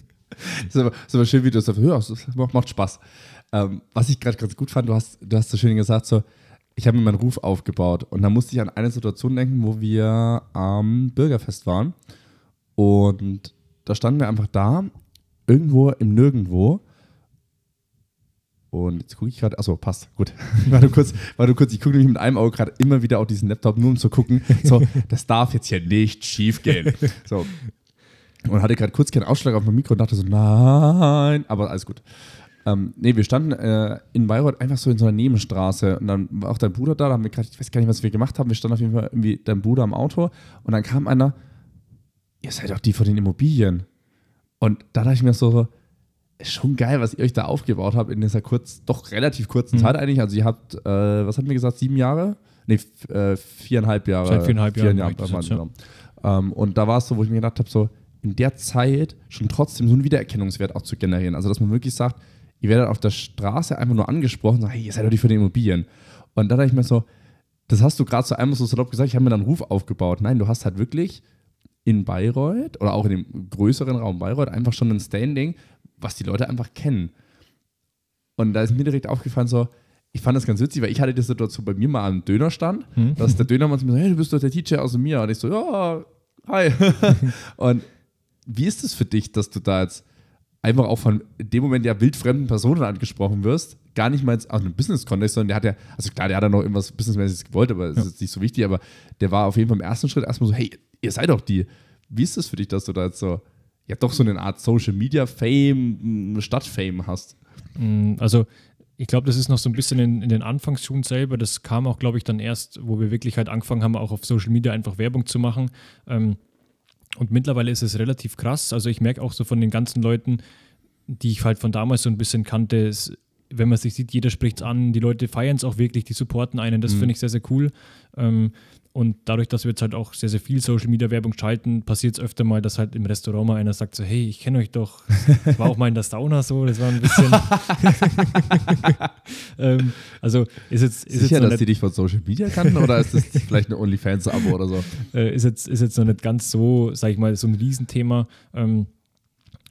ist, aber, ist aber schön, wie du das sagst. Ja, es macht Spaß. Ähm, was ich gerade ganz gut fand, du hast, du hast so schön gesagt, so, ich habe mir meinen Ruf aufgebaut. Und da musste ich an eine Situation denken, wo wir am Bürgerfest waren. Und da standen wir einfach da, irgendwo im Nirgendwo. Und jetzt gucke ich gerade, achso, passt, gut. Warte kurz, warte kurz, ich gucke nämlich mit einem Auge gerade immer wieder auf diesen Laptop, nur um zu gucken, so, das darf jetzt hier nicht schief gehen. So. Und hatte gerade kurz keinen Ausschlag auf mein Mikro und dachte so, nein, aber alles gut. Ähm, nee, wir standen äh, in Bayreuth einfach so in so einer Nebenstraße und dann war auch dein Bruder da, da haben wir gerade, ich weiß gar nicht, was wir gemacht haben, wir standen auf jeden Fall irgendwie dein Bruder am Auto und dann kam einer, ihr seid doch die von den Immobilien. Und da dachte ich mir so, ist schon geil, was ihr euch da aufgebaut habt in dieser kurz, doch relativ kurzen mhm. Zeit eigentlich. Also ihr habt, äh, was hatten wir gesagt, sieben Jahre? Nee, äh, viereinhalb Jahre. Seit viereinhalb Jahren. Jahren jetzt, ja. ähm, und da war es so, wo ich mir gedacht habe, so in der Zeit schon trotzdem so einen Wiedererkennungswert auch zu generieren. Also dass man wirklich sagt, ihr werdet auf der Straße einfach nur angesprochen, so, hey, ihr seid doch die für die Immobilien. Und da dachte ich mir so, das hast du gerade so einmal so salopp gesagt, ich habe mir dann einen Ruf aufgebaut. Nein, du hast halt wirklich in Bayreuth oder auch in dem größeren Raum Bayreuth einfach schon ein Standing, was die Leute einfach kennen. Und da ist mir direkt aufgefallen, so, ich fand das ganz witzig, weil ich hatte die Situation bei mir mal am Dönerstand, hm. dass der Dönermann zu mir so, hey, du bist doch der Teacher aus Mir. Und ich so, ja, hi. und wie ist es für dich, dass du da jetzt einfach auch von dem Moment ja wildfremden Personen angesprochen wirst, gar nicht mal aus einem Business-Kontext, sondern der hat ja, also klar, der hat ja noch irgendwas Businessmäßiges gewollt, aber das ja. ist jetzt nicht so wichtig, aber der war auf jeden Fall im ersten Schritt erstmal so, hey, ihr seid doch die. Wie ist das für dich, dass du da jetzt so, ja doch so eine Art Social-Media-Fame, Stadt-Fame hast? Mm, also ich glaube, das ist noch so ein bisschen in, in den Anfangsschuhen selber. Das kam auch, glaube ich, dann erst, wo wir wirklich halt angefangen haben, auch auf Social Media einfach Werbung zu machen. Ähm, und mittlerweile ist es relativ krass. Also ich merke auch so von den ganzen Leuten, die ich halt von damals so ein bisschen kannte, es, wenn man sich sieht, jeder spricht es an, die Leute feiern es auch wirklich, die supporten einen, das mhm. finde ich sehr, sehr cool. Ähm, und dadurch, dass wir jetzt halt auch sehr, sehr viel Social Media Werbung schalten, passiert es öfter mal, dass halt im Restaurant mal einer sagt so, hey, ich kenne euch doch. Das war auch mal in der Sauna so, das war ein bisschen. ähm, also ist jetzt. Ist Sicher, jetzt dass die dich von Social Media kannten oder ist das vielleicht eine OnlyFans-Abo oder so? Äh, ist, jetzt, ist jetzt noch nicht ganz so, sag ich mal, so ein Riesenthema. Ähm,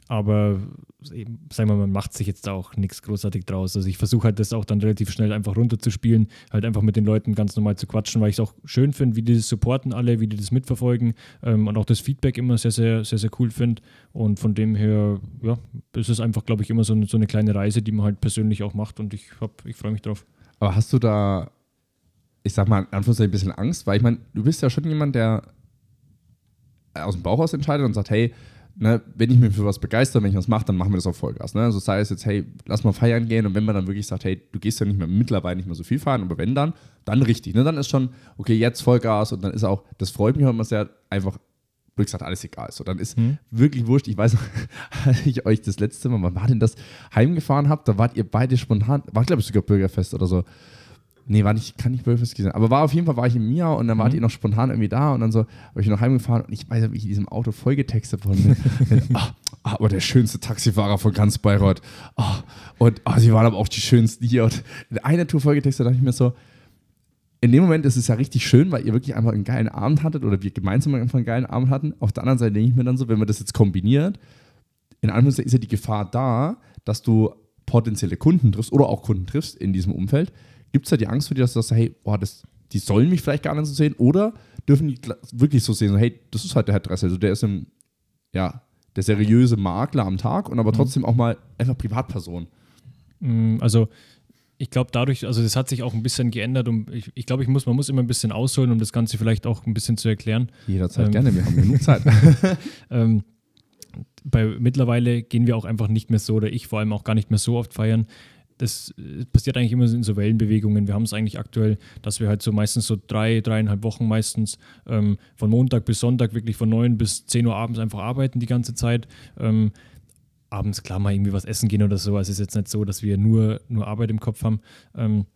aber eben, sagen wir mal, man macht sich jetzt auch nichts großartig draus. Also ich versuche halt das auch dann relativ schnell einfach runterzuspielen, halt einfach mit den Leuten ganz normal zu quatschen, weil ich es auch schön finde, wie die das supporten alle, wie die das mitverfolgen ähm, und auch das Feedback immer sehr, sehr, sehr, sehr cool finde. Und von dem her, ja, ist es einfach, glaube ich, immer so, so eine kleine Reise, die man halt persönlich auch macht und ich, ich freue mich drauf. Aber hast du da, ich sag mal, in Anführungszeichen ein bisschen Angst? Weil ich meine, du bist ja schon jemand, der aus dem Bauch aus entscheidet und sagt, hey, ne, wenn ich mich für was begeister, wenn ich was mache, dann machen wir das auf Vollgas. Ne? Also sei es jetzt, hey, lass mal feiern gehen und wenn man dann wirklich sagt, hey, du gehst ja nicht mehr mittlerweile nicht mehr so viel fahren, aber wenn dann, dann richtig. Ne? Dann ist schon, okay, jetzt Vollgas und dann ist auch, das freut mich auch immer sehr, einfach, wie gesagt, alles egal. So, dann ist hm. wirklich wurscht. Ich weiß noch, als ich euch das letzte Mal, wann war denn das, heimgefahren habt, da wart ihr beide spontan, war glaube ich sogar Bürgerfest oder so Nee, war nicht, kann nicht Bölfest gewesen Aber war auf jeden Fall, war ich in Mia und dann wart mhm. ihr noch spontan irgendwie da und dann so, habe ich noch heimgefahren und ich weiß nicht, wie ich in diesem Auto vollgetextet worden bin. ah, ah, aber der schönste Taxifahrer von ganz Bayreuth. Ah, und ah, sie waren aber auch die schönsten hier. Und in einer Tour vollgetextet dachte ich mir so, in dem Moment ist es ja richtig schön, weil ihr wirklich einfach einen geilen Abend hattet oder wir gemeinsam einfach einen geilen Abend hatten. Auf der anderen Seite denke ich mir dann so, wenn man das jetzt kombiniert, in Anführungszeichen ist ja die Gefahr da, dass du potenzielle Kunden triffst oder auch Kunden triffst in diesem Umfeld, Gibt es da die Angst für dich, dass du sagst, hey, boah, das, die sollen mich vielleicht gar nicht so sehen? Oder dürfen die wirklich so sehen, so, hey, das ist halt der Herr Dressel, also der ist im, ja, der seriöse Makler am Tag und aber mhm. trotzdem auch mal einfach Privatperson? Mm, also, ich glaube, dadurch, also das hat sich auch ein bisschen geändert und ich, ich glaube, ich muss, man muss immer ein bisschen ausholen, um das Ganze vielleicht auch ein bisschen zu erklären. Jederzeit ähm, gerne, wir haben genug Zeit. ähm, bei, mittlerweile gehen wir auch einfach nicht mehr so, oder ich vor allem auch gar nicht mehr so oft feiern das äh, passiert eigentlich immer in so Wellenbewegungen. Wir haben es eigentlich aktuell, dass wir halt so meistens so drei, dreieinhalb Wochen meistens ähm, von Montag bis Sonntag wirklich von neun bis zehn Uhr abends einfach arbeiten die ganze Zeit. Ähm, abends klar mal irgendwie was essen gehen oder so. Also es ist jetzt nicht so, dass wir nur, nur Arbeit im Kopf haben. Ähm,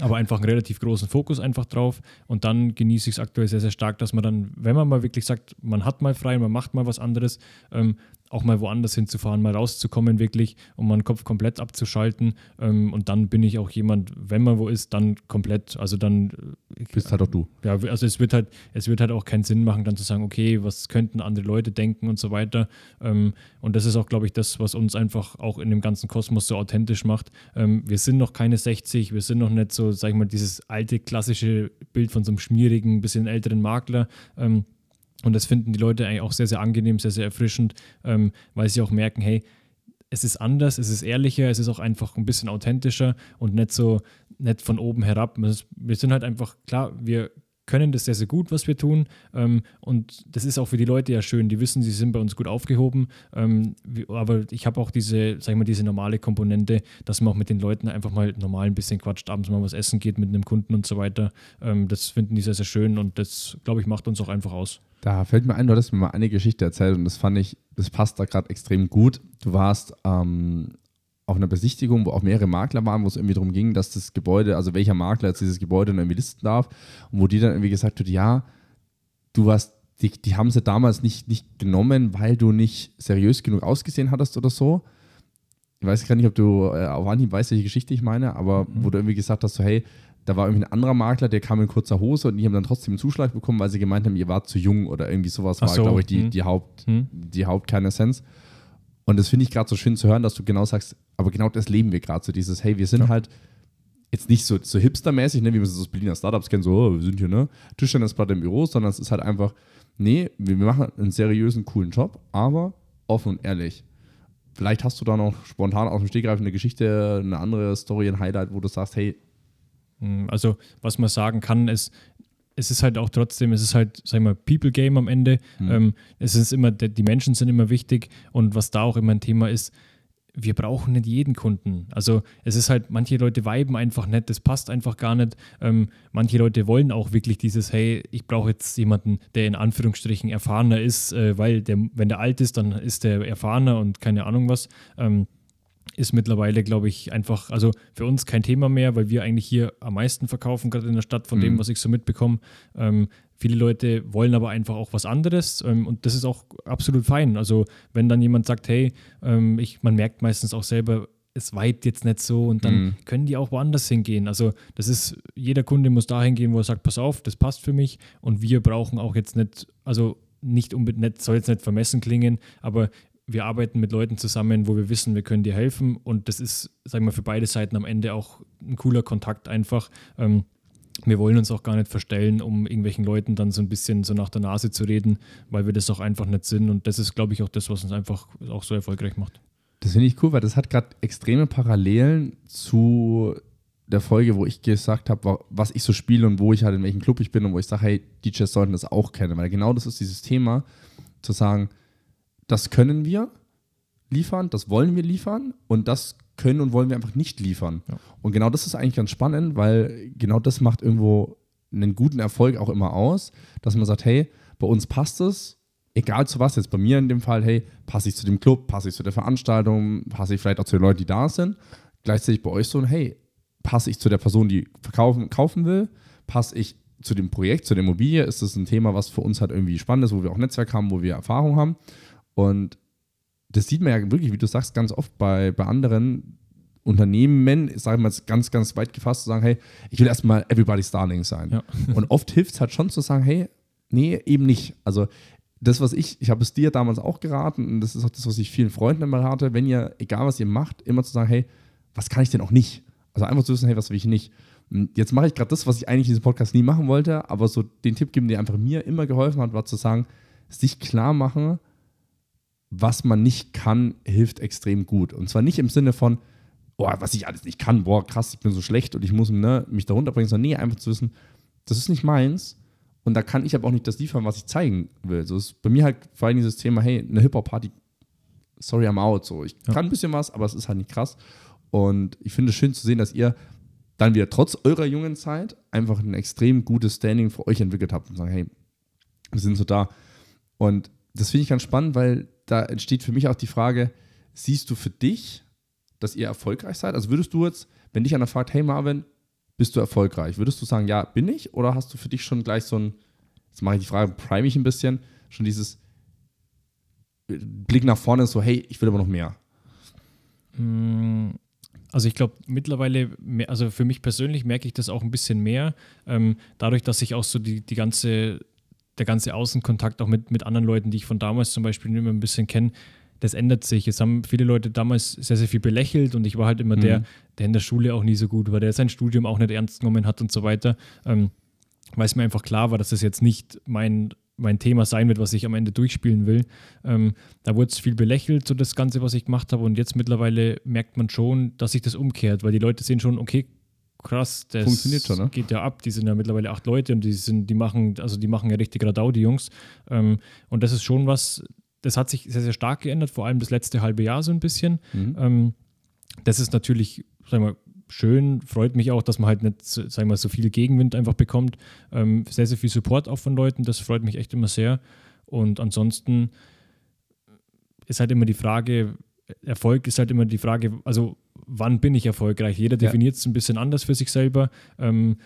aber einfach einen relativ großen Fokus einfach drauf. Und dann genieße ich es aktuell sehr, sehr stark, dass man dann, wenn man mal wirklich sagt, man hat mal frei, man macht mal was anderes, ähm, auch mal woanders hinzufahren, mal rauszukommen wirklich, um meinen Kopf komplett abzuschalten. Ähm, und dann bin ich auch jemand, wenn man wo ist, dann komplett, also dann äh, bist halt auch du. Ja, also es wird halt, es wird halt auch keinen Sinn machen, dann zu sagen, okay, was könnten andere Leute denken und so weiter. Ähm, und das ist auch, glaube ich, das, was uns einfach auch in dem ganzen Kosmos so authentisch macht. Ähm, wir sind noch keine 60, wir sind noch nicht so, sag ich mal, dieses alte klassische Bild von so einem schmierigen, bisschen älteren Makler. Und das finden die Leute eigentlich auch sehr, sehr angenehm, sehr, sehr erfrischend, ähm, weil sie auch merken, hey, es ist anders, es ist ehrlicher, es ist auch einfach ein bisschen authentischer und nicht so, nicht von oben herab. Wir sind halt einfach, klar, wir können das sehr, sehr gut, was wir tun. Ähm, und das ist auch für die Leute ja schön. Die wissen, sie sind bei uns gut aufgehoben. Ähm, aber ich habe auch diese, sag ich mal, diese normale Komponente, dass man auch mit den Leuten einfach mal normal ein bisschen quatscht, abends mal was essen geht mit einem Kunden und so weiter. Ähm, das finden die sehr, sehr schön und das, glaube ich, macht uns auch einfach aus. Da fällt mir ein, du hattest mir mal eine Geschichte erzählt und das fand ich, das passt da gerade extrem gut. Du warst ähm, auf einer Besichtigung, wo auch mehrere Makler waren, wo es irgendwie darum ging, dass das Gebäude, also welcher Makler jetzt dieses Gebäude irgendwie listen darf und wo die dann irgendwie gesagt hat, ja, du warst, die, die haben sie damals nicht, nicht genommen, weil du nicht seriös genug ausgesehen hattest oder so. Ich weiß gar nicht, ob du äh, auf Anhieb weißt, welche Geschichte ich meine, aber mhm. wo du irgendwie gesagt hast, so hey, da war irgendwie ein anderer Makler, der kam in kurzer Hose und die haben dann trotzdem einen Zuschlag bekommen, weil sie gemeint haben, ihr wart zu jung oder irgendwie sowas Ach war, so. glaube ich, die, hm. die, Haupt, hm. die Hauptkernessenz. Und das finde ich gerade so schön zu hören, dass du genau sagst, aber genau das leben wir gerade, so dieses, hey, wir sind ja. halt jetzt nicht so, so hipstermäßig, ne, wie man es aus Berliner Startups kennt, so, oh, wir sind hier, ne, Tischtennisplatte im Büro, sondern es ist halt einfach, nee, wir, wir machen einen seriösen, coolen Job, aber offen und ehrlich. Vielleicht hast du da noch spontan aus dem Stegreif eine Geschichte, eine andere Story, ein Highlight, wo du sagst, hey, also, was man sagen kann, ist, es ist halt auch trotzdem, es ist halt, sag ich mal, People Game am Ende. Mhm. Ähm, es ist immer, die Menschen sind immer wichtig und was da auch immer ein Thema ist, wir brauchen nicht jeden Kunden. Also es ist halt, manche Leute viben einfach nicht, das passt einfach gar nicht. Ähm, manche Leute wollen auch wirklich dieses, hey, ich brauche jetzt jemanden, der in Anführungsstrichen erfahrener ist, äh, weil der, wenn der alt ist, dann ist der erfahrener und keine Ahnung was. Ähm, ist mittlerweile, glaube ich, einfach, also für uns kein Thema mehr, weil wir eigentlich hier am meisten verkaufen, gerade in der Stadt, von mhm. dem, was ich so mitbekomme. Ähm, viele Leute wollen aber einfach auch was anderes ähm, und das ist auch absolut fein. Also wenn dann jemand sagt, hey, ähm, ich, man merkt meistens auch selber, es weit jetzt nicht so und dann mhm. können die auch woanders hingehen. Also das ist, jeder Kunde muss dahin gehen, wo er sagt, pass auf, das passt für mich und wir brauchen auch jetzt nicht, also nicht unbedingt, soll jetzt nicht vermessen klingen, aber wir arbeiten mit Leuten zusammen, wo wir wissen, wir können dir helfen und das ist, sagen wir, für beide Seiten am Ende auch ein cooler Kontakt einfach. Ähm, wir wollen uns auch gar nicht verstellen, um irgendwelchen Leuten dann so ein bisschen so nach der Nase zu reden, weil wir das auch einfach nicht sind und das ist, glaube ich, auch das, was uns einfach auch so erfolgreich macht. Das finde ich cool, weil das hat gerade extreme Parallelen zu der Folge, wo ich gesagt habe, was ich so spiele und wo ich halt in welchem Club ich bin und wo ich sage, hey, DJs sollten das auch kennen, weil genau das ist dieses Thema, zu sagen, das können wir liefern, das wollen wir liefern und das können und wollen wir einfach nicht liefern. Ja. Und genau das ist eigentlich ganz spannend, weil genau das macht irgendwo einen guten Erfolg auch immer aus, dass man sagt, hey, bei uns passt es, egal zu was, jetzt bei mir in dem Fall, hey, passe ich zu dem Club, passe ich zu der Veranstaltung, passe ich vielleicht auch zu den Leuten, die da sind. Gleichzeitig bei euch so, hey, passe ich zu der Person, die verkaufen kaufen will, passe ich zu dem Projekt, zu der Immobilie, ist das ein Thema, was für uns halt irgendwie spannend ist, wo wir auch Netzwerk haben, wo wir Erfahrung haben. Und das sieht man ja wirklich, wie du sagst, ganz oft bei, bei anderen Unternehmen, sagen wir mal ganz, ganz weit gefasst, zu sagen, hey, ich will erstmal Everybody's Darling sein. Ja. Und oft hilft es halt schon zu sagen, hey, nee, eben nicht. Also das, was ich, ich habe es dir damals auch geraten und das ist auch das, was ich vielen Freunden immer rate, wenn ihr, egal was ihr macht, immer zu sagen, hey, was kann ich denn auch nicht? Also einfach zu wissen, hey, was will ich nicht? Und jetzt mache ich gerade das, was ich eigentlich in diesem Podcast nie machen wollte, aber so den Tipp geben, der einfach mir immer geholfen hat, war zu sagen, sich klar machen, was man nicht kann, hilft extrem gut. Und zwar nicht im Sinne von, oh, was ich alles nicht kann, boah, krass, ich bin so schlecht und ich muss ne, mich da runterbringen, sondern nee, einfach zu wissen, das ist nicht meins und da kann ich aber auch nicht das liefern, was ich zeigen will. So ist bei mir halt vor allem dieses Thema, hey, eine Hip-Hop-Party, sorry, I'm out. So, ich ja. kann ein bisschen was, aber es ist halt nicht krass. Und ich finde es schön zu sehen, dass ihr dann wieder trotz eurer jungen Zeit einfach ein extrem gutes Standing für euch entwickelt habt und sagen, hey, wir sind so da. Und das finde ich ganz spannend, weil da entsteht für mich auch die Frage, siehst du für dich, dass ihr erfolgreich seid? Also würdest du jetzt, wenn dich einer fragt, hey Marvin, bist du erfolgreich? Würdest du sagen, ja, bin ich? Oder hast du für dich schon gleich so ein, jetzt mache ich die Frage, prime ich ein bisschen, schon dieses Blick nach vorne, so, hey, ich will aber noch mehr? Mm, also ich glaube mittlerweile, also für mich persönlich merke ich das auch ein bisschen mehr, ähm, dadurch, dass ich auch so die, die ganze der ganze Außenkontakt auch mit, mit anderen Leuten, die ich von damals zum Beispiel immer ein bisschen kenne, das ändert sich. Es haben viele Leute damals sehr, sehr viel belächelt und ich war halt immer mhm. der, der in der Schule auch nie so gut war, der sein Studium auch nicht ernst genommen hat und so weiter. Ähm, weil es mir einfach klar war, dass das jetzt nicht mein, mein Thema sein wird, was ich am Ende durchspielen will. Ähm, da wurde es viel belächelt, so das Ganze, was ich gemacht habe. Und jetzt mittlerweile merkt man schon, dass sich das umkehrt, weil die Leute sehen schon, okay, krass, das Funktioniert schon, ne? geht ja ab. Die sind ja mittlerweile acht Leute und die sind, die machen, also die machen ja richtig Radau, die Jungs. Ähm, und das ist schon was, das hat sich sehr, sehr stark geändert, vor allem das letzte halbe Jahr so ein bisschen. Mhm. Ähm, das ist natürlich, sagen wir, schön, freut mich auch, dass man halt nicht, sagen wir so viel Gegenwind einfach bekommt. Ähm, sehr, sehr viel Support auch von Leuten, das freut mich echt immer sehr. Und ansonsten ist halt immer die Frage, Erfolg ist halt immer die Frage, also wann bin ich erfolgreich? Jeder definiert es ein bisschen anders für sich selber. Ähm,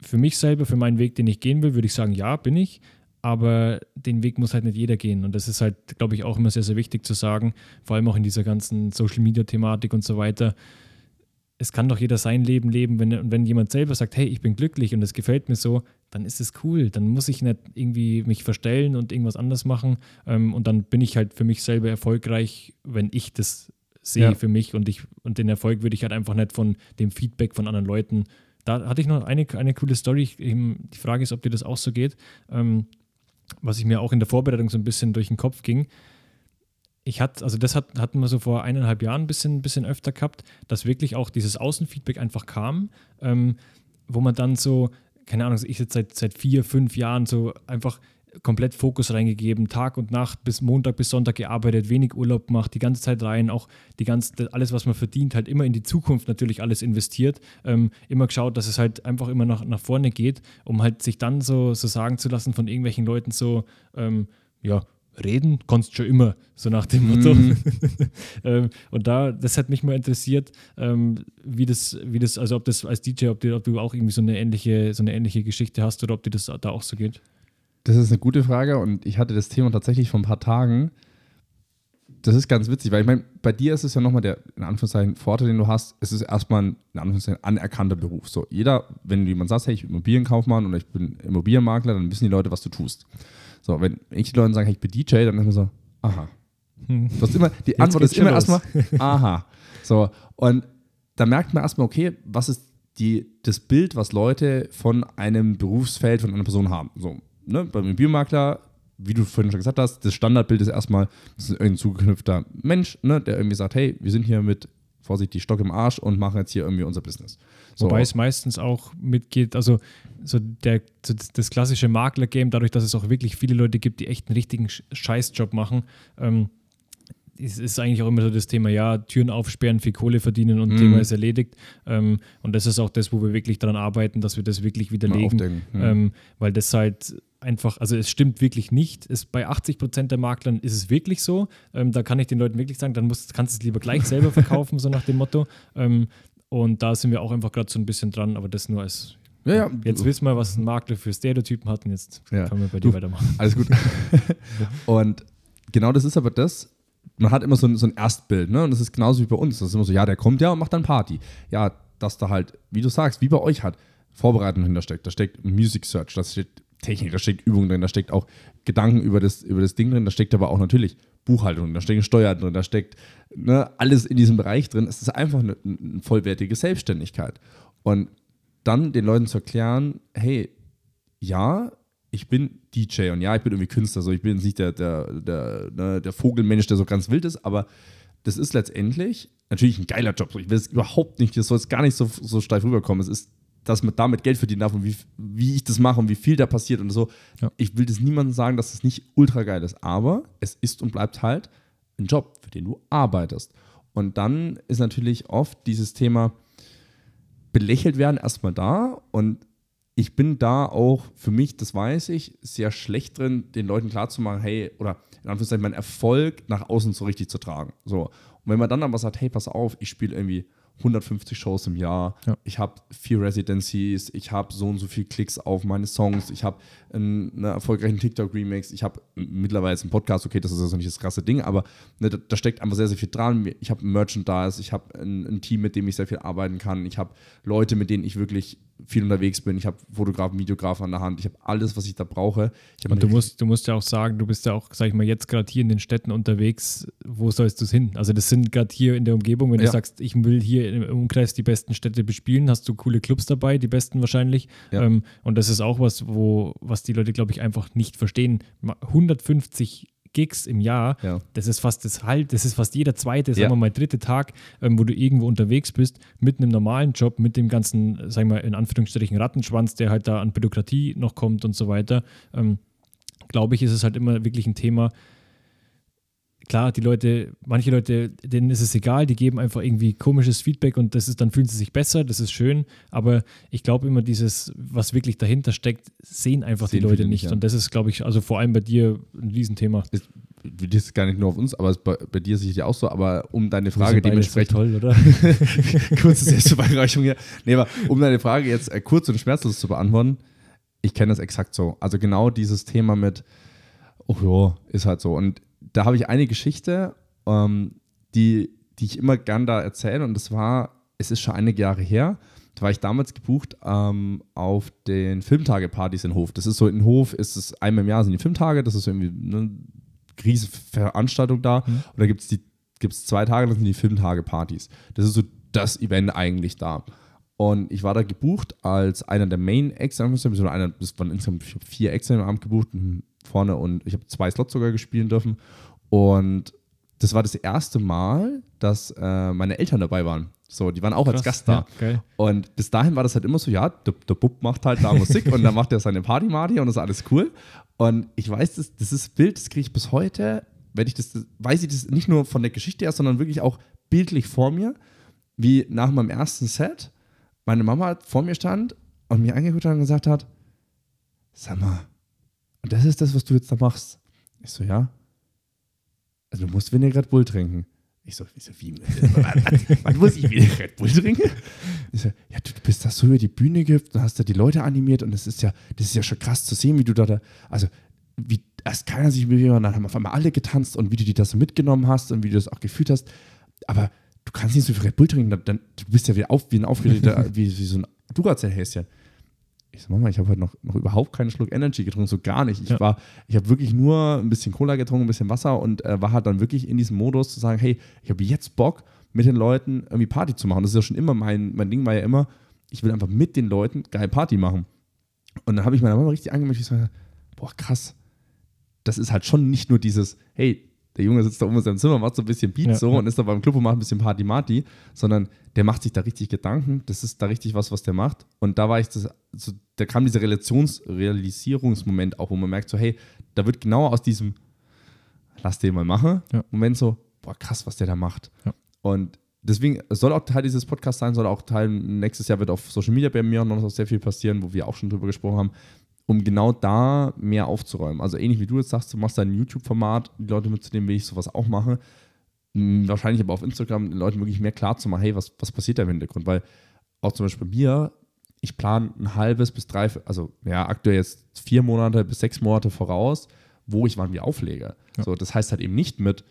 für mich selber, für meinen Weg, den ich gehen will, würde ich sagen, ja, bin ich. Aber den Weg muss halt nicht jeder gehen. Und das ist halt, glaube ich, auch immer sehr, sehr wichtig zu sagen, vor allem auch in dieser ganzen Social-Media-Thematik und so weiter. Es kann doch jeder sein Leben leben, wenn, wenn jemand selber sagt, hey, ich bin glücklich und es gefällt mir so, dann ist es cool. Dann muss ich nicht irgendwie mich verstellen und irgendwas anders machen. Ähm, und dann bin ich halt für mich selber erfolgreich, wenn ich das sehe ja. für mich und ich und den Erfolg würde ich halt einfach nicht von dem Feedback von anderen Leuten. Da hatte ich noch eine, eine coole Story. Die Frage ist, ob dir das auch so geht. Ähm, was ich mir auch in der Vorbereitung so ein bisschen durch den Kopf ging. Ich hatte, also das hat, hatten wir so vor eineinhalb Jahren ein bisschen, bisschen öfter gehabt, dass wirklich auch dieses Außenfeedback einfach kam, ähm, wo man dann so, keine Ahnung, ich jetzt seit, seit vier, fünf Jahren so einfach komplett Fokus reingegeben, Tag und Nacht bis Montag bis Sonntag gearbeitet, wenig Urlaub gemacht, die ganze Zeit rein, auch die ganze, alles, was man verdient, halt immer in die Zukunft natürlich alles investiert, ähm, immer geschaut, dass es halt einfach immer nach, nach vorne geht, um halt sich dann so, so sagen zu lassen von irgendwelchen Leuten so, ähm, ja, reden kannst schon immer, so nach dem Motto. Mhm. ähm, und da, das hat mich mal interessiert, ähm, wie das, wie das, also ob das als DJ, ob, die, ob du auch irgendwie so eine ähnliche, so eine ähnliche Geschichte hast oder ob dir das da auch so geht. Das ist eine gute Frage und ich hatte das Thema tatsächlich vor ein paar Tagen. Das ist ganz witzig, weil ich meine, bei dir ist es ja nochmal der, in Anführungszeichen, Vorteil, den du hast. Es ist erstmal ein, in Anführungszeichen, anerkannter Beruf. So, jeder, wenn jemand sagt, hey, ich bin Immobilienkaufmann oder ich bin Immobilienmakler, dann wissen die Leute, was du tust. So, wenn ich den Leuten sage, hey, ich bin DJ, dann ist man so, aha. Hm. Du hast immer, die Jetzt Antwort ist immer erstmal, aha. So, und da merkt man erstmal, okay, was ist die, das Bild, was Leute von einem Berufsfeld, von einer Person haben. So, ne, beim Immobilienmakler, wie du vorhin schon gesagt hast, das Standardbild ist erstmal, das ist irgendein zugeknüpfter Mensch, ne, der irgendwie sagt, hey, wir sind hier mit vorsichtig Stock im Arsch und machen jetzt hier irgendwie unser Business. So. Wobei es meistens auch mitgeht, also so der, so das klassische Makler-Game, dadurch, dass es auch wirklich viele Leute gibt, die echt einen richtigen Scheißjob machen, ähm, ist, ist eigentlich auch immer so das Thema, ja, Türen aufsperren, viel Kohle verdienen und mm. Thema ist erledigt. Ähm, und das ist auch das, wo wir wirklich daran arbeiten, dass wir das wirklich widerlegen. Ähm, weil das halt einfach, also es stimmt wirklich nicht. Es, bei 80 Prozent der Maklern ist es wirklich so. Ähm, da kann ich den Leuten wirklich sagen, dann musst, kannst du es lieber gleich selber verkaufen, so nach dem Motto. Ähm, und da sind wir auch einfach gerade so ein bisschen dran, aber das nur als. Ja, ja. Jetzt wissen wir, was ein Makler für Stereotypen hat und jetzt ja. können wir bei dir du, weitermachen. Alles gut. und genau das ist aber das, man hat immer so ein, so ein Erstbild, ne? Und das ist genauso wie bei uns. Das ist immer so, ja, der kommt ja und macht dann Party. Ja, dass da halt, wie du sagst, wie bei euch hat, Vorbereitung hintersteckt. Da steckt Music Search, da steht Technik, da steckt Übung drin, da steckt auch Gedanken über das, über das Ding drin, da steckt aber auch natürlich Buchhaltung, da steckt Steuer drin, da steckt ne, alles in diesem Bereich drin. Es ist einfach eine, eine vollwertige Selbstständigkeit. Und dann den Leuten zu erklären, hey, ja, ich bin DJ und ja, ich bin irgendwie Künstler, so ich bin nicht der, der, der, ne, der Vogelmensch, der so ganz wild ist, aber das ist letztendlich natürlich ein geiler Job. Ich will es überhaupt nicht, das soll es gar nicht so, so steif rüberkommen. Es ist, dass man damit Geld verdienen darf und wie, wie ich das mache und wie viel da passiert und so. Ja. Ich will das niemandem sagen, dass es das nicht ultra geil ist, aber es ist und bleibt halt ein Job, für den du arbeitest. Und dann ist natürlich oft dieses Thema belächelt werden erstmal da und ich bin da auch für mich, das weiß ich, sehr schlecht drin, den Leuten klarzumachen, hey, oder in Anführungszeichen meinen Erfolg nach außen so richtig zu tragen. So. Und wenn man dann aber sagt, hey, pass auf, ich spiele irgendwie 150 Shows im Jahr, ja. ich habe vier Residencies, ich habe so und so viele Klicks auf meine Songs, ich habe einen, erfolgreichen TikTok-Remix, ich habe mittlerweile einen Podcast, okay, das ist also nicht das krasse Ding, aber ne, da, da, steckt einfach sehr, sehr viel dran. Ich habe Merchandise, ich habe ein, ein, Team, mit dem ich sehr viel arbeiten kann, ich habe Leute, mit denen ich wirklich viel unterwegs bin. Ich habe Fotografen, Videografen an der Hand. Ich habe alles, was ich da brauche. Und du musst, du musst ja auch sagen, du bist ja auch, sag ich mal, jetzt gerade hier in den Städten unterwegs. Wo sollst du es hin? Also das sind gerade hier in der Umgebung. Wenn ja. du sagst, ich will hier im Umkreis die besten Städte bespielen, hast du coole Clubs dabei, die besten wahrscheinlich. Ja. Ähm, und das ist auch was, wo, was die Leute, glaube ich, einfach nicht verstehen. 150 Gigs im Jahr, ja. das ist fast das halt, das ist fast jeder zweite, sagen ja. wir mal, dritte Tag, ähm, wo du irgendwo unterwegs bist, mit einem normalen Job, mit dem ganzen, sagen wir in Anführungsstrichen, Rattenschwanz, der halt da an Bürokratie noch kommt und so weiter. Ähm, Glaube ich, ist es halt immer wirklich ein Thema, klar, die Leute, manche Leute, denen ist es egal, die geben einfach irgendwie komisches Feedback und das ist, dann fühlen sie sich besser, das ist schön, aber ich glaube immer dieses, was wirklich dahinter steckt, sehen einfach sehen die Leute nicht. Ja. Und das ist, glaube ich, also vor allem bei dir ein Riesenthema. Ist, das ist gar nicht nur auf uns, aber bei, bei dir sicher auch so, aber um deine Frage dementsprechend. toll, oder? Kurze Selbstüberreichung hier. Nee, aber um deine Frage jetzt äh, kurz und schmerzlos zu beantworten, ich kenne das exakt so. Also genau dieses Thema mit, oh ja, ist halt so. Und da habe ich eine Geschichte, ähm, die, die ich immer gern da erzähle und das war, es ist schon einige Jahre her, da war ich damals gebucht ähm, auf den Filmtagepartys in Hof. Das ist so, in Hof ist es einmal im Jahr sind die Filmtage, das ist irgendwie eine riesige Veranstaltung da mhm. und da gibt es die gibt es zwei Tage, das sind die Filmtagepartys. Das ist so das Event eigentlich da. Und ich war da gebucht als einer der Main Acts, also einer, das waren insgesamt vier Acts am Abend gebucht, vorne und ich habe zwei Slots sogar gespielen dürfen. Und das war das erste Mal, dass äh, meine Eltern dabei waren. So, die waren auch Krass, als Gast da. Ja, und bis dahin war das halt immer so, ja, der, der Bub macht halt da Musik und dann macht er seine Party-Marty und das ist alles cool. Und ich weiß, das, das ist Bild, das kriege ich bis heute, wenn ich das, weiß ich das nicht nur von der Geschichte her, sondern wirklich auch bildlich vor mir, wie nach meinem ersten Set meine Mama vor mir stand und mir angeguckt hat und gesagt hat, sag mal, und das ist das, was du jetzt da machst. Ich so, ja. Also du musst Red Bull trinken. Ich so, wie, so, wie wann muss ich weniger Red Bull trinken? Ich so, ja, du, bist da so über die Bühne gehüpft und hast da die Leute animiert und das ist ja, das ist ja schon krass zu sehen, wie du da, da also wie erst keiner sich bewegt und dann haben auf einmal alle getanzt und wie du die das so mitgenommen hast und wie du das auch gefühlt hast. Aber du kannst nicht so viel Red Bull trinken, dann, dann du bist ja wie, auf, wie ein aufgeregter, wie, wie so ein Duracell-Häschen. Ich so, Mama, ich habe heute noch, noch überhaupt keinen Schluck Energy getrunken, so gar nicht. Ich Ja. war, ich habe wirklich nur ein bisschen Cola getrunken, ein bisschen Wasser und äh, war halt dann wirklich in diesem Modus zu sagen, hey, ich habe jetzt Bock, mit den Leuten irgendwie Party zu machen. Das ist ja schon immer mein, mein Ding war ja immer, ich will einfach mit den Leuten geil Party machen. Und dann habe ich meiner Mama richtig angemeldet, ich so, boah, krass. Das ist halt schon nicht nur dieses, hey, der Junge sitzt da oben in seinem Zimmer, macht so ein bisschen Beat Ja, so und ist da beim Club und macht ein bisschen Party-Marty, sondern der macht sich da richtig Gedanken. Das ist da richtig was, was der macht. Und da war ich, das, so, da kam dieser Relations Realisierungsmoment auch, wo man merkt, so, hey, da wird genau aus diesem, lass den mal machen, Ja. Moment so, boah, krass, was der da macht. Ja. Und deswegen es soll auch Teil dieses Podcasts sein, soll auch Teil, nächstes Jahr wird auf Social Media bei mir noch sehr viel passieren, wo wir auch schon drüber gesprochen haben, um genau da mehr aufzuräumen. Also ähnlich wie du jetzt sagst, du machst dein YouTube-Format, die Leute mitzunehmen, will ich sowas auch machen. Hm, Wahrscheinlich aber auf Instagram den Leuten wirklich mehr klar zu machen, hey, was, was passiert da im Hintergrund? Weil auch zum Beispiel bei mir, ich plane ein halbes bis drei, also ja, aktuell jetzt vier Monate bis sechs Monate voraus, wo ich wann wie auflege. Ja. So, das heißt halt eben nicht mit,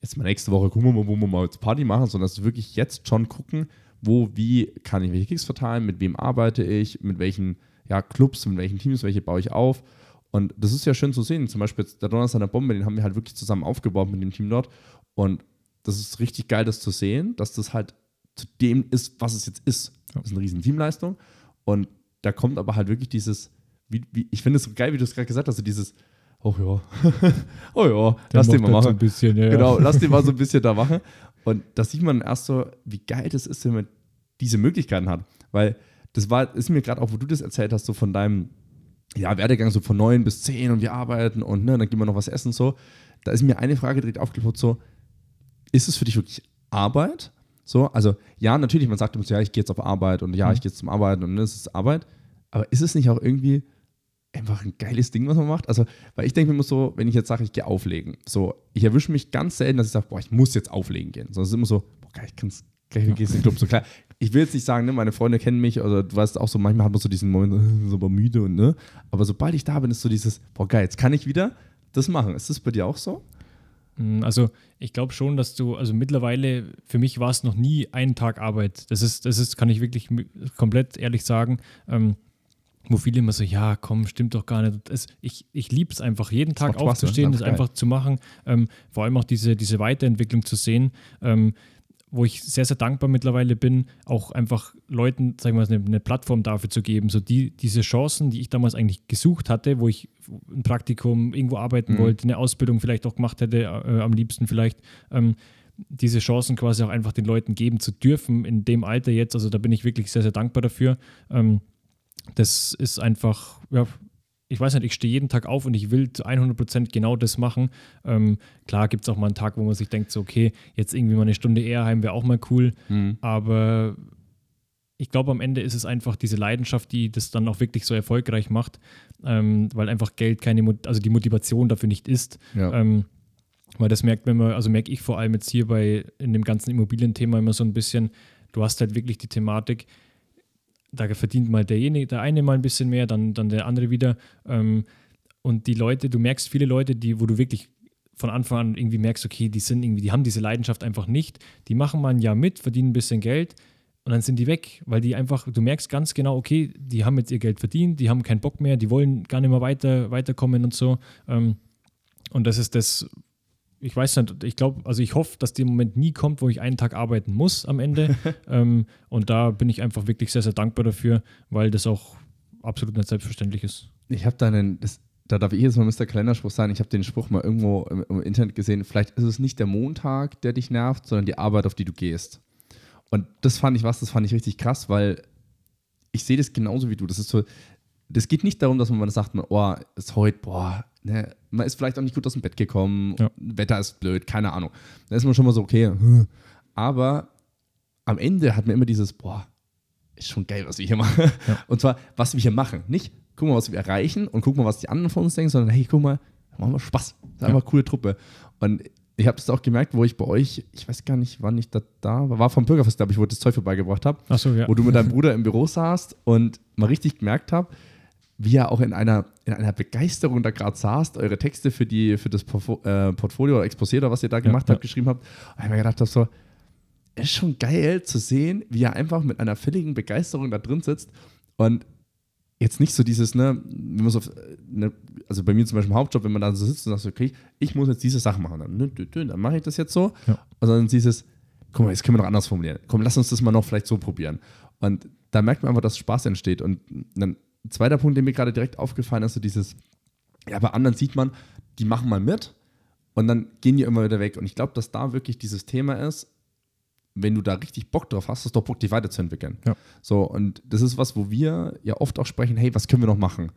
jetzt mal nächste Woche gucken wir mal, wo wir mal jetzt Party machen, sondern es ist wirklich jetzt schon gucken, wo, wie kann ich welche Kicks verteilen, mit wem arbeite ich, mit welchen ja, Clubs, mit welchen Teams, welche baue ich auf. Und das ist ja schön zu sehen. Zum Beispiel der Donnerstag der Bombe, den haben wir halt wirklich zusammen aufgebaut mit dem Team dort. Und das ist richtig geil, das zu sehen, dass das halt zu dem ist, was es jetzt ist. Das ist eine riesen Teamleistung. Und da kommt aber halt wirklich dieses, wie, wie, ich finde es so geil, wie du es gerade gesagt hast, so dieses, oh ja, oh ja, lass den mal halt so machen. ein bisschen, ja, Genau, lass den mal so ein bisschen da machen. Und da sieht man erst so, wie geil das ist, wenn man diese Möglichkeiten hat. Weil das war, ist mir gerade auch, wo du das erzählt hast, so von deinem ja, Werdegang so von neun bis zehn und wir arbeiten und ne, dann gehen wir noch was essen so. Da ist mir eine Frage direkt aufgeploppt, so, ist es für dich wirklich Arbeit? So, also ja, natürlich, man sagt immer so, ja, ich gehe jetzt auf Arbeit und ja, Mhm. ich gehe jetzt zum Arbeiten und ne, es ist Arbeit. Aber ist es nicht auch irgendwie einfach ein geiles Ding, was man macht? Also, weil ich denke mir immer so, wenn ich jetzt sage, ich gehe auflegen, so, ich erwische mich ganz selten, dass ich sage, boah, ich muss jetzt auflegen gehen. Sondern es ist immer so, boah, geil, ich kann es gleich ja. gehst in den Club. So klar, ich will jetzt nicht sagen, ne, meine Freunde kennen mich, oder du weißt auch so, manchmal hat man so diesen Moment, so müde und ne. Aber sobald ich da bin, ist so dieses, boah, geil, jetzt kann ich wieder das machen. Ist das bei dir auch so? Mm, Also ich glaube schon, dass du, also mittlerweile, für mich war es noch nie ein Tag Arbeit. Das ist, das ist, kann ich wirklich komplett ehrlich sagen. Ähm, wo viele immer so, ja, komm, stimmt doch gar nicht. Es, ich ich liebe es einfach, jeden Tag ne? aufzustehen, Das das einfach zu machen. Ähm, vor allem auch diese, diese Weiterentwicklung zu sehen. Ähm, wo ich sehr, sehr dankbar mittlerweile bin, auch einfach Leuten, sagen wir mal, eine, eine Plattform dafür zu geben. So die, diese Chancen, die ich damals eigentlich gesucht hatte, wo ich ein Praktikum irgendwo arbeiten Mhm. wollte, eine Ausbildung vielleicht auch gemacht hätte, äh, am liebsten vielleicht, ähm, diese Chancen quasi auch einfach den Leuten geben zu dürfen in dem Alter jetzt. Also da bin ich wirklich sehr, sehr dankbar dafür. Ähm, das ist einfach, ja, ich weiß nicht, ich stehe jeden Tag auf und ich will zu 100% genau das machen. Ähm, klar gibt es auch mal einen Tag, wo man sich denkt, so, okay, jetzt irgendwie mal eine Stunde eher heim wäre auch mal cool. Aber ich glaube, am Ende ist es einfach diese Leidenschaft, die das dann auch wirklich so erfolgreich macht, ähm, weil einfach Geld keine, Mot- also die Motivation dafür nicht ist. Ja. Ähm, weil das merkt man immer, also merke ich vor allem jetzt hier bei in dem ganzen Immobilienthema immer so ein bisschen, du hast halt wirklich die Thematik, da verdient mal derjenige, der eine mal ein bisschen mehr, dann, dann der andere wieder. Ähm, und die Leute, du merkst viele Leute, die, wo du wirklich von Anfang an irgendwie merkst, okay, die sind irgendwie, die haben diese Leidenschaft einfach nicht, die machen mal ein Jahr mit, verdienen ein bisschen Geld und dann sind die weg, weil die einfach, du merkst ganz genau, okay, die haben jetzt ihr Geld verdient, die haben keinen Bock mehr, die wollen gar nicht mehr weiter, weiterkommen und so. Ähm, und das ist das, ich weiß nicht, ich glaube, also ich hoffe, dass der Moment nie kommt, wo ich einen Tag arbeiten muss am Ende. ähm, und da bin ich einfach wirklich sehr, sehr dankbar dafür, weil das auch absolut nicht selbstverständlich ist. Ich habe da einen, das, da darf ich jetzt mal Mr. Kalenderspruch sein, ich habe den Spruch mal irgendwo im, im Internet gesehen, vielleicht ist es nicht der Montag, der dich nervt, sondern die Arbeit, auf die du gehst. Und das fand ich was, das fand ich richtig krass, weil ich sehe das genauso wie du. Das ist so, das geht nicht darum, dass man sagt, oh, ist heute, boah, ne, man ist vielleicht auch nicht gut aus dem Bett gekommen, Ja. Wetter ist blöd, keine Ahnung. Da ist man schon mal so, okay, hm. aber am Ende hat man immer dieses, boah, ist schon geil, was wir hier machen. Ja. Und zwar, was wir hier machen. Nicht, guck mal, was wir erreichen und guck mal, was die anderen von uns denken, sondern hey, guck mal, machen wir Spaß. Das ist einfach eine coole Truppe. Und ich habe das auch gemerkt, wo ich bei euch, ich weiß gar nicht, wann ich da, da war, war vom Bürgerfest, glaube ich, wo ich das Zeug vorbeigebracht habe. Ach so, ja. Wo du mit deinem Bruder im Büro saßt und mal richtig gemerkt habe, wie er auch in einer, in einer Begeisterung da gerade saßt, eure Texte für, die, für das Portfo äh, Portfolio oder Exposé oder was ihr da gemacht ja. habt, geschrieben habt. Und ich mir gedacht habe, so, es ist schon geil zu sehen, wie er einfach mit einer völligen Begeisterung da drin sitzt und jetzt nicht so dieses, ne, wenn man so, ne, also bei mir zum Beispiel im Hauptjob, wenn man da so sitzt und sagt, okay, ich muss jetzt diese Sachen machen, dann, ne, dann mache ich das jetzt so. Ja. Dann dieses, guck mal, jetzt können wir noch anders formulieren. Komm, lass uns das mal noch vielleicht so probieren. Und da merkt man einfach, dass Spaß entsteht. Und dann zweiter Punkt, der mir gerade direkt aufgefallen ist, so dieses, ja, bei anderen sieht man, die machen mal mit und dann gehen die immer wieder weg. Und ich glaube, dass da wirklich dieses Thema ist, wenn du da richtig Bock drauf hast, hast du doch Bock, dich weiterzuentwickeln. Ja. So, und das ist was, wo wir ja oft auch sprechen, hey, was können wir noch machen?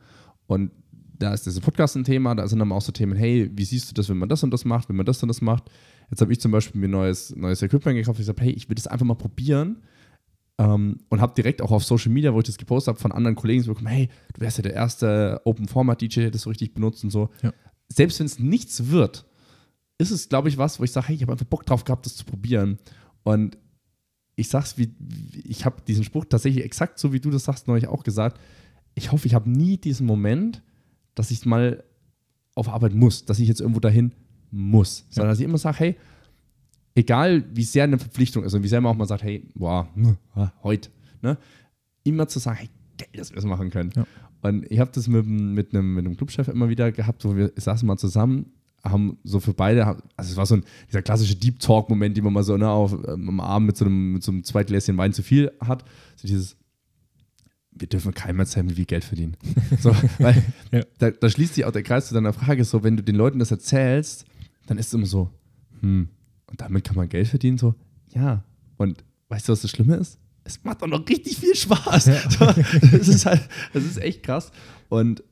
Und da ist dieser Podcast ein Thema, da sind dann auch so Themen, hey, wie siehst du das, wenn man das und das macht, wenn man das und das macht? Jetzt habe ich zum Beispiel mir neues, neues Equipment gekauft. Ich habe, hey, ich will das einfach mal probieren. Ähm, und habe direkt auch auf Social Media, wo ich das gepostet habe, von anderen Kollegen so bekommen, hey, du wärst ja der erste Open-Format-DJ, der das so richtig benutzt und so. Ja. Selbst wenn es nichts wird, ist es, glaube ich, was, wo ich sage, hey, ich habe einfach Bock drauf gehabt, das zu probieren. Und ich sag's wie, ich habe diesen Spruch tatsächlich exakt so, wie du das sagst, neulich auch gesagt. Ich hoffe, ich habe nie diesen Moment, dass ich mal auf Arbeit muss, dass ich jetzt irgendwo dahin muss. Sondern dass ich immer sage, hey, egal wie sehr eine Verpflichtung ist und wie sehr man auch mal sagt, hey, boah, heute, ne? Immer zu sagen, hey, geil, dass wir das machen können. Ja. Und ich habe das mit, mit, einem, mit einem Clubchef immer wieder gehabt, wo wir saßen mal zusammen, haben so für beide, also es war so ein, dieser klassische Deep Talk-Moment, den man mal so ne, auf, ähm, am Abend mit so einem, mit so einem Zweitgläschen Wein zu viel hat. So dieses, wir dürfen keinem erzählen, wie wir Geld verdienen. So, weil Ja. da, da schließt sich auch der Kreis zu deiner Frage, so, wenn du den Leuten das erzählst, dann ist es immer so, hm, und damit kann man Geld verdienen, so, ja. Und weißt du, was das Schlimme ist? Es macht doch noch richtig viel Spaß. So, das ist halt, das ist echt krass. Und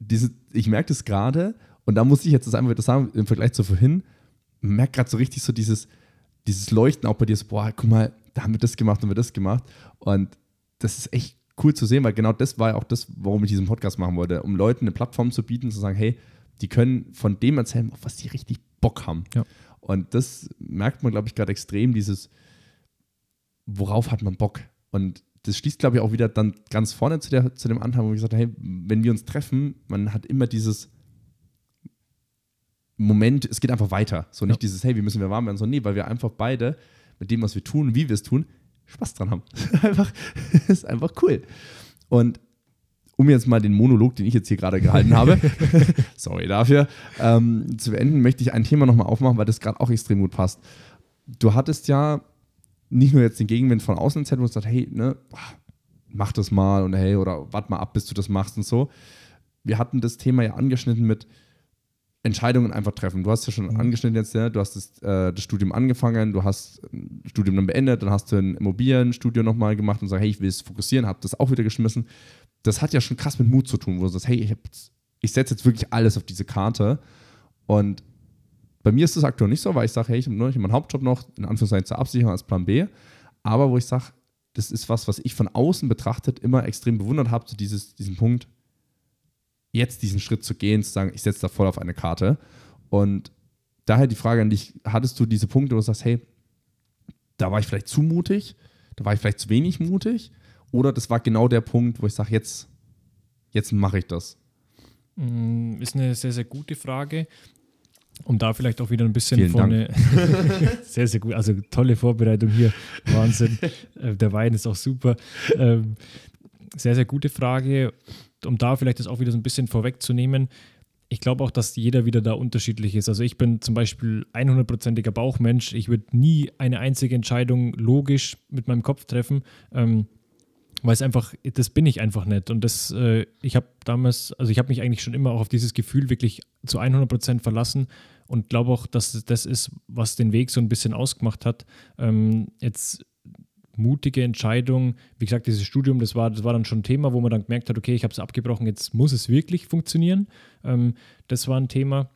diese, ich merke das gerade, und da muss ich jetzt das einfach wieder sagen, im Vergleich zu vorhin, man merkt gerade so richtig so dieses, dieses Leuchten auch bei dir, so, boah, guck mal, da haben wir das gemacht und wir das gemacht. Und das ist echt cool zu sehen, weil genau das war ja auch das, warum ich diesen Podcast machen wollte, um Leuten eine Plattform zu bieten, zu sagen, hey, die können von dem erzählen, auf was sie richtig Bock haben. Ja. Und das merkt man, glaube ich, gerade extrem, dieses, worauf hat man Bock? Und das schließt, glaube ich, auch wieder dann ganz vorne zu, der, zu dem Anteil, wo ich gesagt habe, hey, wenn wir uns treffen, man hat immer dieses Moment, es geht einfach weiter. So nicht Ja. dieses, hey, wie müssen wir warm werden, sondern nee, weil wir einfach beide mit dem, was wir tun, wie wir es tun, Spaß dran haben. einfach, ist einfach cool. Und um jetzt mal den Monolog, den ich jetzt hier gerade gehalten habe, sorry dafür, ähm, zu beenden, möchte ich ein Thema nochmal aufmachen, weil das gerade auch extrem gut passt. Du hattest ja nicht nur jetzt den Gegenwind von außen erzählt, wo du sagst, hey, ne, mach das mal und hey, oder warte mal ab, bis du das machst und so. Wir hatten das Thema ja angeschnitten mit Entscheidungen einfach treffen. Du hast ja schon Mhm. angeschnitten jetzt, ja, du hast das, äh, das Studium angefangen, du hast ein Studium dann beendet, dann hast du ein Immobilienstudio nochmal gemacht und sagst, hey, ich will es fokussieren, hab das auch wieder geschmissen. Das hat ja schon krass mit Mut zu tun, wo du sagst, hey, ich, ich setze jetzt wirklich alles auf diese Karte. Und bei mir ist das aktuell nicht so, weil ich sage, hey, ich habe nur meinen Hauptjob noch, in Anführungszeichen zur Absicherung als Plan B. Aber wo ich sage, das ist was, was ich von außen betrachtet immer extrem bewundert habe, so dieses, diesen Punkt, jetzt diesen Schritt zu gehen, zu sagen, ich setze da voll auf eine Karte. Und daher die Frage an dich, hattest du diese Punkte, wo du sagst, hey, da war ich vielleicht zu mutig, da war ich vielleicht zu wenig mutig, oder das war genau der Punkt, wo ich sage, jetzt, jetzt mache ich das. Mm, Ist eine sehr, sehr gute Frage. Um da vielleicht auch wieder ein bisschen Vielen vorne. sehr, sehr gut. Also tolle Vorbereitung hier. Wahnsinn. Äh, Der Wein ist auch super. Ähm, Sehr, sehr gute Frage. Um da vielleicht das auch wieder so ein bisschen vorwegzunehmen. Ich glaube auch, dass jeder wieder da unterschiedlich ist. Also ich bin zum Beispiel 100%iger Bauchmensch. Ich würde nie eine einzige Entscheidung logisch mit meinem Kopf treffen. Ähm, weil es einfach, das bin ich einfach nicht. Und das, äh, ich habe damals, also ich habe mich eigentlich schon immer auch auf dieses Gefühl wirklich zu 100% verlassen und glaube auch, dass das ist, was den Weg so ein bisschen ausgemacht hat. Ähm, jetzt mutige Entscheidung, wie gesagt, dieses Studium, das war, das war dann schon ein Thema, wo man dann gemerkt hat, okay, ich habe es abgebrochen, jetzt muss es wirklich funktionieren. Ähm, das war ein Thema.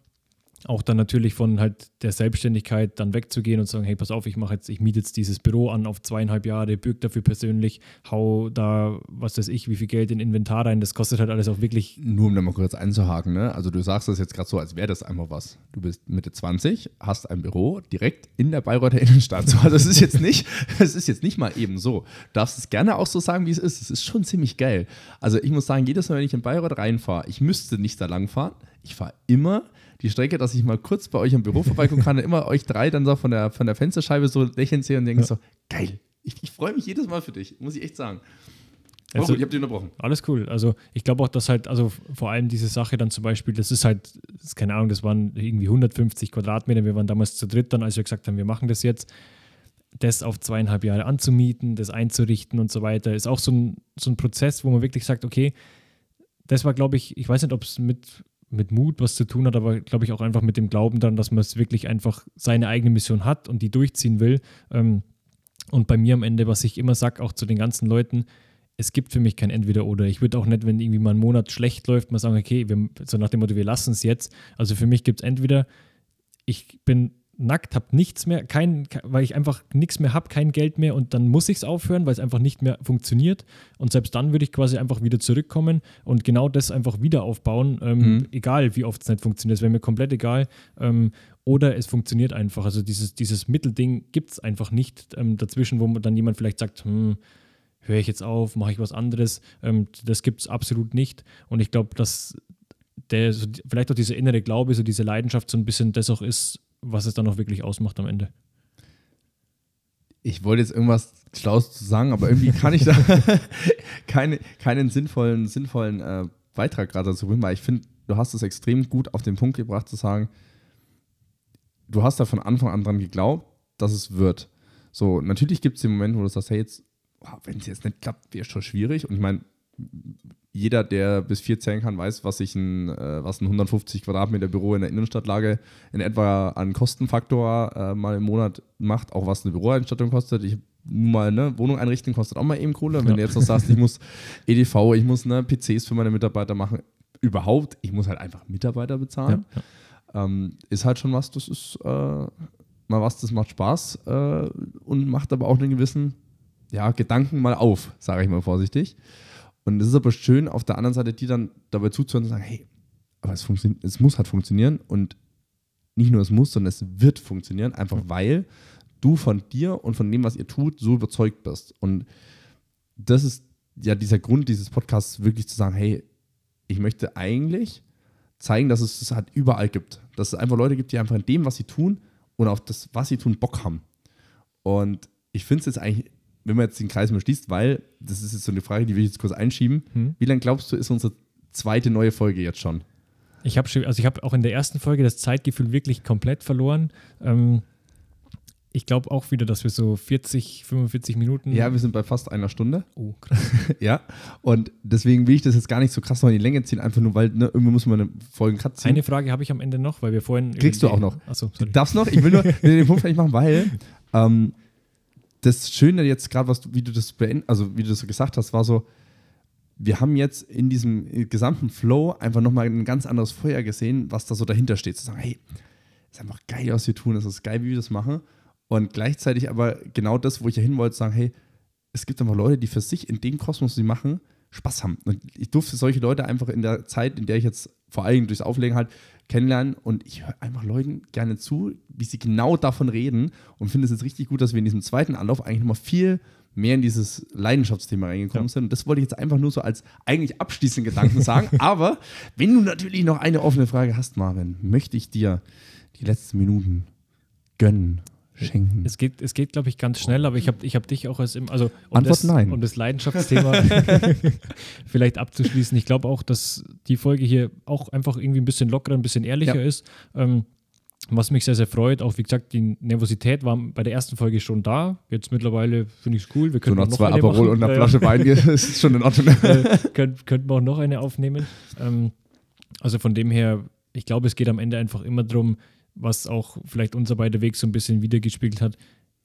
Auch dann natürlich von halt der Selbstständigkeit dann wegzugehen und sagen, hey, pass auf, ich mache jetzt, ich miete jetzt dieses Büro an auf zweieinhalb Jahre, bürge dafür persönlich, hau da, was weiß ich, wie viel Geld in Inventar rein, das kostet halt alles auch wirklich. Nur um da mal kurz einzuhaken, ne? Also du sagst das jetzt gerade so, als wäre das einfach was. Du bist Mitte 20, hast ein Büro direkt in der Bayreuther Innenstadt. So, also es ist jetzt nicht, es ist jetzt nicht mal eben so. Du darfst es gerne auch so sagen, wie es ist. Es ist schon ziemlich geil. Also ich muss sagen, jedes Mal, wenn ich in Bayreuth reinfahre, ich müsste nicht da lang fahren. Ich fahre immer die Strecke, dass ich mal kurz bei euch im Büro vorbeikommen kann und immer euch drei dann so von der, von der Fensterscheibe so lächeln sehe und denke ja. so, geil. Ich, ich freue mich jedes Mal für dich, muss ich echt sagen. Also, oh, ich habe dich unterbrochen. Alles cool. Also ich glaube auch, dass halt, also vor allem diese Sache dann zum Beispiel, das ist halt, das ist keine Ahnung, das waren irgendwie 150 Quadratmeter. Wir waren damals zu dritt dann, als wir gesagt haben, wir machen das jetzt. Das auf zweieinhalb Jahre anzumieten, das einzurichten und so weiter, ist auch so ein, so ein Prozess, wo man wirklich sagt, okay, das war, glaube ich, ich weiß nicht, ob es mit mit Mut was zu tun hat, aber glaube ich auch einfach mit dem Glauben daran, dass man es wirklich einfach seine eigene Mission hat und die durchziehen will. Ähm, und bei mir am Ende, was ich immer sage, auch zu den ganzen Leuten, es gibt für mich kein Entweder-Oder. Ich würde auch nicht, wenn irgendwie mal ein Monat schlecht läuft, mal sagen, okay, wir, so nach dem Motto, wir lassen es jetzt. Also für mich gibt es entweder, ich bin nackt, habe nichts mehr, kein, weil ich einfach nichts mehr habe, kein Geld mehr und dann muss ich es aufhören, weil es einfach nicht mehr funktioniert. Und selbst dann würde ich quasi einfach wieder zurückkommen und genau das einfach wieder aufbauen, ähm, mhm. egal wie oft es nicht funktioniert, es wäre mir komplett egal. Ähm, oder es funktioniert einfach. Also dieses, dieses Mittelding gibt es einfach nicht ähm, dazwischen, wo dann jemand vielleicht sagt, hm, höre ich jetzt auf, mache ich was anderes. Ähm, das gibt es absolut nicht. Und ich glaube, dass der, so, vielleicht auch dieser innere Glaube, so diese Leidenschaft so ein bisschen das auch ist, was es dann auch wirklich ausmacht am Ende. Ich wollte jetzt irgendwas Schlaues zu sagen, aber irgendwie kann ich da keine, keinen sinnvollen, sinnvollen äh, Beitrag gerade dazu bringen, weil ich finde, du hast es extrem gut auf den Punkt gebracht zu sagen, du hast da von Anfang an dran geglaubt, dass es wird. So, natürlich gibt es den Moment, wo du sagst, hey, jetzt, wenn es jetzt nicht klappt, wäre es schon schwierig. Und ich meine, jeder, der bis vier zählen kann, weiß, was sich ein, äh, was ein 150 Quadratmeter Büro in der Innenstadtlage in etwa an Kostenfaktor äh, mal im Monat macht, auch was eine Büroeinstattung kostet. Ich nur mal eine Wohnung einrichten kostet auch mal eben Kohle. Wenn ja. du jetzt noch sagst, ich muss EDV, ich muss ne, PCs für meine Mitarbeiter machen, überhaupt, ich muss halt einfach Mitarbeiter bezahlen. Ja, ja. Ähm, ist halt schon was, das ist äh, mal was, das macht Spaß äh, und macht aber auch einen gewissen ja, Gedanken mal auf, sage ich mal vorsichtig. Und es ist aber schön, auf der anderen Seite, die dann dabei zuzuhören und sagen, hey, aber es, funktioniert, es muss halt funktionieren und nicht nur es muss, sondern es wird funktionieren, einfach weil du von dir und von dem, was ihr tut, so überzeugt bist. Und das ist ja dieser Grund dieses Podcasts, wirklich zu sagen, hey, ich möchte eigentlich zeigen, dass es das halt überall gibt. Dass es einfach Leute gibt, die einfach in dem, was sie tun und auf das, was sie tun, Bock haben. Und ich finde es jetzt eigentlich wenn man jetzt den Kreis mal schließt, weil, das ist jetzt so eine Frage, die will ich jetzt kurz einschieben. Hm. Wie lange glaubst du, ist unsere zweite neue Folge jetzt schon? Ich habe also ich auch in der ersten Folge das Zeitgefühl wirklich komplett verloren. Ähm, ich glaube auch wieder, dass wir so 40, 45 Minuten. Ja, wir sind bei fast einer Stunde. Oh, krass. ja, und deswegen will ich das jetzt gar nicht so krass noch in die Länge ziehen, einfach nur, weil ne, irgendwie muss man eine Folgen Cut ziehen. Eine Frage habe ich am Ende noch, weil wir vorhin. Kriegst du auch noch. Achso, sorry. Du darfst noch? Ich will nur den Punkt fertig machen, weil ähm, das Schöne jetzt gerade, was du, wie du das beend, also wie du das gesagt hast, war so, wir haben jetzt in diesem gesamten Flow einfach nochmal ein ganz anderes Feuer gesehen, was da so dahinter steht. Zu sagen, hey, ist einfach geil, was wir tun, es ist geil, wie wir das machen. Und gleichzeitig aber genau das, wo ich ja hin wollte, sagen, hey, es gibt einfach Leute, die für sich in dem Kosmos, was sie machen, Spaß haben. Und ich durfte solche Leute einfach in der Zeit, in der ich jetzt vor allem durchs Auflegen halt kennenlernen und ich höre einfach Leuten gerne zu, wie sie genau davon reden und finde es jetzt richtig gut, dass wir in diesem zweiten Anlauf eigentlich nochmal viel mehr in dieses Leidenschaftsthema reingekommen ja. sind. Und das wollte ich jetzt einfach nur so als eigentlich abschließenden Gedanken sagen. Aber wenn du natürlich noch eine offene Frage hast, Marvin, möchte ich dir die letzten Minuten gönnen schenken. Es geht, es geht glaube ich, ganz schnell, aber ich habe ich hab dich auch als im, also um Antwort das, nein. um das Leidenschaftsthema vielleicht abzuschließen. Ich glaube auch, dass die Folge hier auch einfach irgendwie ein bisschen lockerer, ein bisschen ehrlicher ja. ist. Ähm, was mich sehr, sehr freut, auch wie gesagt, die Nervosität war bei der ersten Folge schon da. Jetzt mittlerweile finde ich es cool. Wir können so nach zwei Aperol und einer Flasche Wein ist es schon in Ordnung. äh, könnten, könnten wir auch noch eine aufnehmen. Ähm, also von dem her, ich glaube, es geht am Ende einfach immer darum, was auch vielleicht unser beider Weg so ein bisschen wiedergespiegelt hat.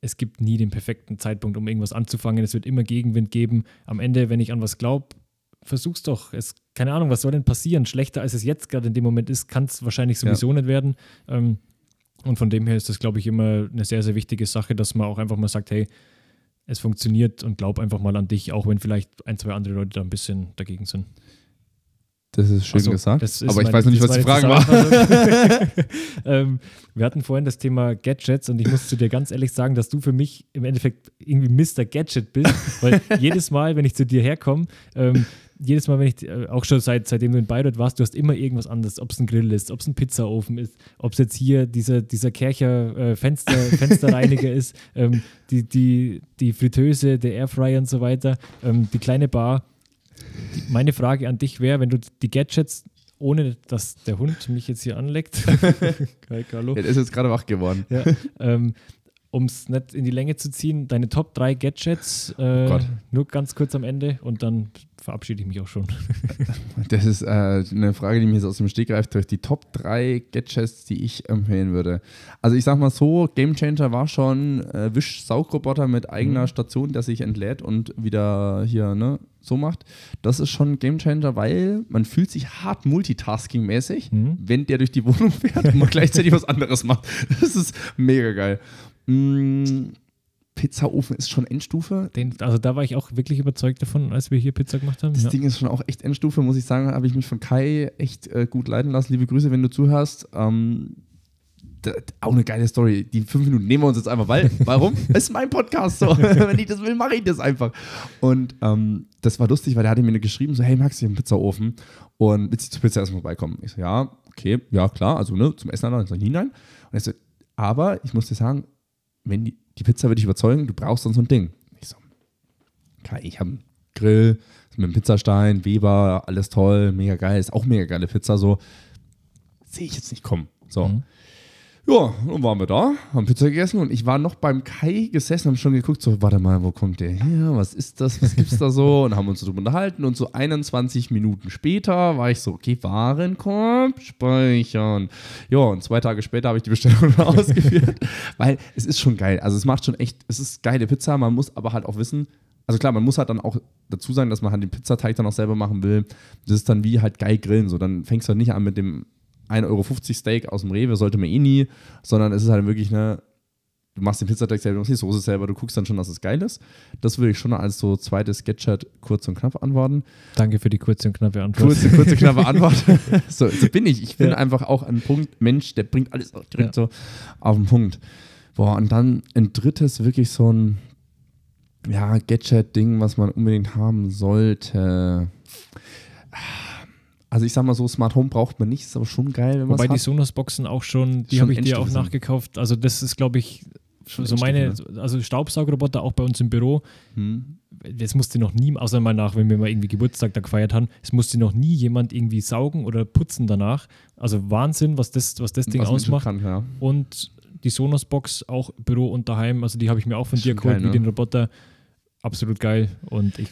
Es gibt nie den perfekten Zeitpunkt, um irgendwas anzufangen. Es wird immer Gegenwind geben. Am Ende, wenn ich an was glaube, versuch's doch. Es, keine Ahnung, was soll denn passieren? Schlechter als es jetzt gerade in dem Moment ist, kann es wahrscheinlich sowieso nicht werden. Ähm, und von dem her ist das, glaube ich, immer eine sehr, sehr wichtige Sache, dass man auch einfach mal sagt, hey, es funktioniert und glaub einfach mal an dich, auch wenn vielleicht ein, zwei andere Leute da ein bisschen dagegen sind. Das ist schön so, gesagt. ist aber ich weiß noch nicht, was die Frage war. Ähm, wir hatten vorhin das Thema Gadgets und ich muss zu dir ganz ehrlich sagen, dass du für mich im Endeffekt irgendwie Mr. Gadget bist, weil jedes Mal, wenn ich zu dir herkomme, ähm, jedes Mal, wenn ich, äh, auch schon seit, seitdem du in Bayreuth warst, du hast immer irgendwas anderes, ob es ein Grill ist, ob es ein Pizzaofen ist, ob es jetzt hier dieser, dieser Kercher äh, Fenster, Fensterreiniger ist, ähm, die, die, die Fritteuse, der Airfryer und so weiter, ähm, die kleine Bar. Meine Frage an dich wäre, wenn du die Gadgets, ohne dass der Hund mich jetzt hier anleckt, Hi, Carlo, Ja, der ist jetzt gerade wach geworden. ja, ähm, um es nicht in die Länge zu ziehen, deine Top 3 Gadgets, äh, Gott. nur ganz kurz am Ende und dann verabschiede ich mich auch schon. Das ist äh, eine Frage, die mir jetzt aus dem Stegreif durch die Top 3 Gadgets, die ich empfehlen würde. Also ich sag mal so, Game Changer war schon äh, Wisch-Saugroboter mit eigener Mhm. Station, der sich entlädt und wieder hier ne, so macht. Das ist schon ein Game Changer, weil man fühlt sich hart multitasking-mäßig, Mhm. wenn der durch die Wohnung fährt und man gleichzeitig was anderes macht. Das ist mega geil. Mm, Pizzaofen ist schon Endstufe. Den, also da war ich auch wirklich überzeugt davon, als wir hier Pizza gemacht haben. Das Ja. Ding ist schon auch echt Endstufe, muss ich sagen. Habe ich mich von Kai echt äh, gut leiten lassen. Liebe Grüße, wenn du zuhörst. Ähm, da, auch eine geile Story. Die fünf Minuten nehmen wir uns jetzt einfach, weil, warum? Es ist mein Podcast so. wenn ich das will, mache ich das einfach. Und ähm, das war lustig, weil der hatte mir geschrieben, so, hey Max, ich habe einen Pizzaofen und willst du zur Pizza erstmal vorbeikommen? Ich so, ja, okay, ja klar, also ne, zum Essen dann. Ich so, nein. Und er so, aber ich muss dir sagen, wenn die, die Pizza würde dich überzeugen, du brauchst dann so ein Ding. Ich so, Kai, ich habe einen Grill mit einem Pizzastein, Weber, alles toll, mega geil, ist auch mega geile Pizza, so. Sehe ich jetzt nicht kommen. So. Mhm. Ja, dann waren wir da, haben Pizza gegessen und ich war noch beim Kai gesessen und schon geguckt, so, warte mal, wo kommt der her? Was ist das? Was gibt's da so? Und haben uns so drüber unterhalten und so 21 Minuten später war ich so, okay, Warenkorb, speichern. Ja, und zwei Tage später habe ich die Bestellung ausgeführt, weil es ist schon geil. Also es macht schon echt, es ist geile Pizza, man muss aber halt auch wissen, also klar, man muss halt dann auch dazu sagen, dass man halt den Pizzateig dann auch selber machen will. Das ist dann wie halt geil grillen. So, dann fängst du halt nicht an mit dem 1,50 Euro Steak aus dem Rewe, sollte man eh nie, sondern es ist halt wirklich eine, du machst den Pizzateig selber, du machst die Soße selber, du guckst dann schon, dass es geil ist. Das würde ich schon als so zweites Sketchat kurz und knapp antworten. Danke für die kurze und knappe Antwort. Kurze, kurze, knappe Antwort. so, so bin ich. Ich bin Ja. einfach auch ein Punkt, Mensch, der bringt alles direkt so auf den Punkt. Boah, und dann ein drittes, wirklich so ein ja, Gadget-Ding, was man unbedingt haben sollte. Also ich sag mal so, Smart Home braucht man nicht, ist aber schon geil, wenn man Wobei die. Sonos-Boxen auch schon, die habe ich dir auch sind. nachgekauft. Also das ist, glaube ich, Schon so meine, also Staubsaugerroboter auch bei uns im Büro. Hm. Es musste noch nie, außer mal nach, wenn wir mal irgendwie Geburtstag da gefeiert haben, es musste noch nie jemand irgendwie saugen oder putzen danach. Also Wahnsinn, was das, was das Ding Was ausmacht. Kann, ja. Und die Sonos-Box auch Büro und daheim, also die habe ich mir auch von dir geholt, wie ne? den Roboter. Absolut geil. Und ich,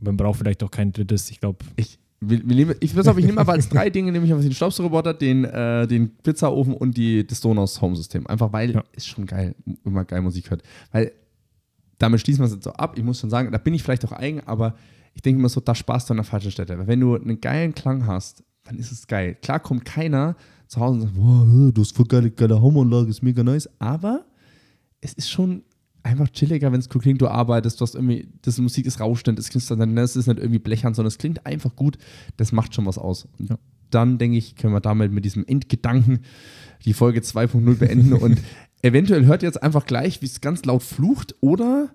man braucht vielleicht auch kein drittes. Ich glaube, Ich, wir, wir nehmen, ich, auf, ich nehme aber als drei Dinge, nämlich einfach den Staubsaugerroboter, den, äh, den Pizzaofen und die, das Sonos Home System. Einfach weil Ja. ist schon geil, wenn man geil Musik hört. Weil damit schließen wir es jetzt so ab. Ich muss schon sagen, da bin ich vielleicht auch eigen, aber ich denke immer so, da sparst du an der falschen Stelle. Weil wenn du einen geilen Klang hast, dann ist es geil. Klar kommt keiner zu Hause und sagt, boah, du hast voll geile, geile Home-Anlage, ist mega nice, aber es ist schon einfach chilliger, wenn es cool klingt, du arbeitest, du hast irgendwie, das Musik ist rauschend, es klingt dann, das ist nicht irgendwie blechern, sondern es klingt einfach gut, das macht schon was aus. Und Ja. dann denke ich, können wir damit mit diesem Endgedanken die Folge 2.0 beenden und eventuell hört ihr jetzt einfach gleich, wie es ganz laut flucht oder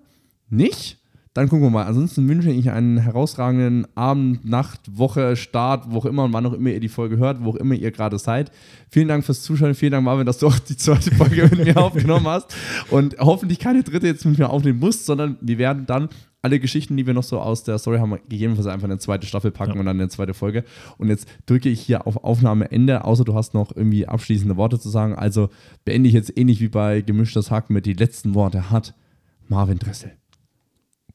nicht. Dann gucken wir mal. Ansonsten wünsche ich einen herausragenden Abend, Nacht, Woche, Start, wo auch immer und wann auch immer ihr die Folge hört, wo auch immer ihr gerade seid. Vielen Dank fürs Zuschauen. Vielen Dank, Marvin, dass du auch die zweite Folge mit mir aufgenommen hast. Und hoffentlich keine dritte jetzt mit mir aufnehmen musst, sondern wir werden dann alle Geschichten, die wir noch so aus der Story haben, gegebenenfalls einfach in eine zweite Staffel packen Ja. und dann eine zweite Folge. Und jetzt drücke ich hier auf Aufnahmeende, außer du hast noch irgendwie abschließende Worte zu sagen. Also beende ich jetzt ähnlich wie bei Gemischtes Hack mit die letzten Worte hat Marvin Dressel.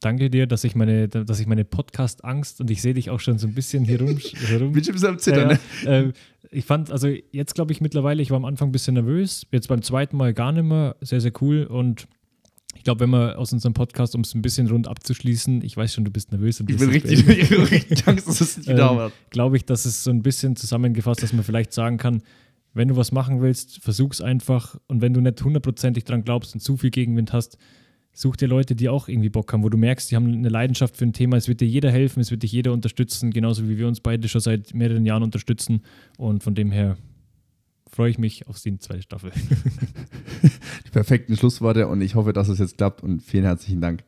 Danke dir, dass ich meine, dass ich meine Podcast-Angst und ich sehe dich auch schon so ein bisschen hier rum. ein bisschen am Zittern, ne? Ähm, ich fand, also jetzt glaube ich mittlerweile, ich war am Anfang ein bisschen nervös, jetzt beim zweiten Mal gar nicht mehr, sehr, sehr cool und Ich glaube, wenn man aus unserem Podcast, um es ein bisschen rund abzuschließen, ich weiß schon, du bist nervös. Und ich bin richtig, ich bin richtig Angst, dass es nicht ähm, dauert. Glaube ich, dass es so ein bisschen zusammengefasst, dass man vielleicht sagen kann, wenn du was machen willst, versuch's einfach. Und wenn du nicht hundertprozentig dran glaubst und zu viel Gegenwind hast, such dir Leute, die auch irgendwie Bock haben, wo du merkst, die haben eine Leidenschaft für ein Thema. Es wird dir jeder helfen, es wird dich jeder unterstützen, genauso wie wir uns beide schon seit mehreren Jahren unterstützen. Und von dem her freue ich mich auf die zweite Staffel. die perfekten Schlussworte und ich hoffe, dass es jetzt klappt und vielen herzlichen Dank.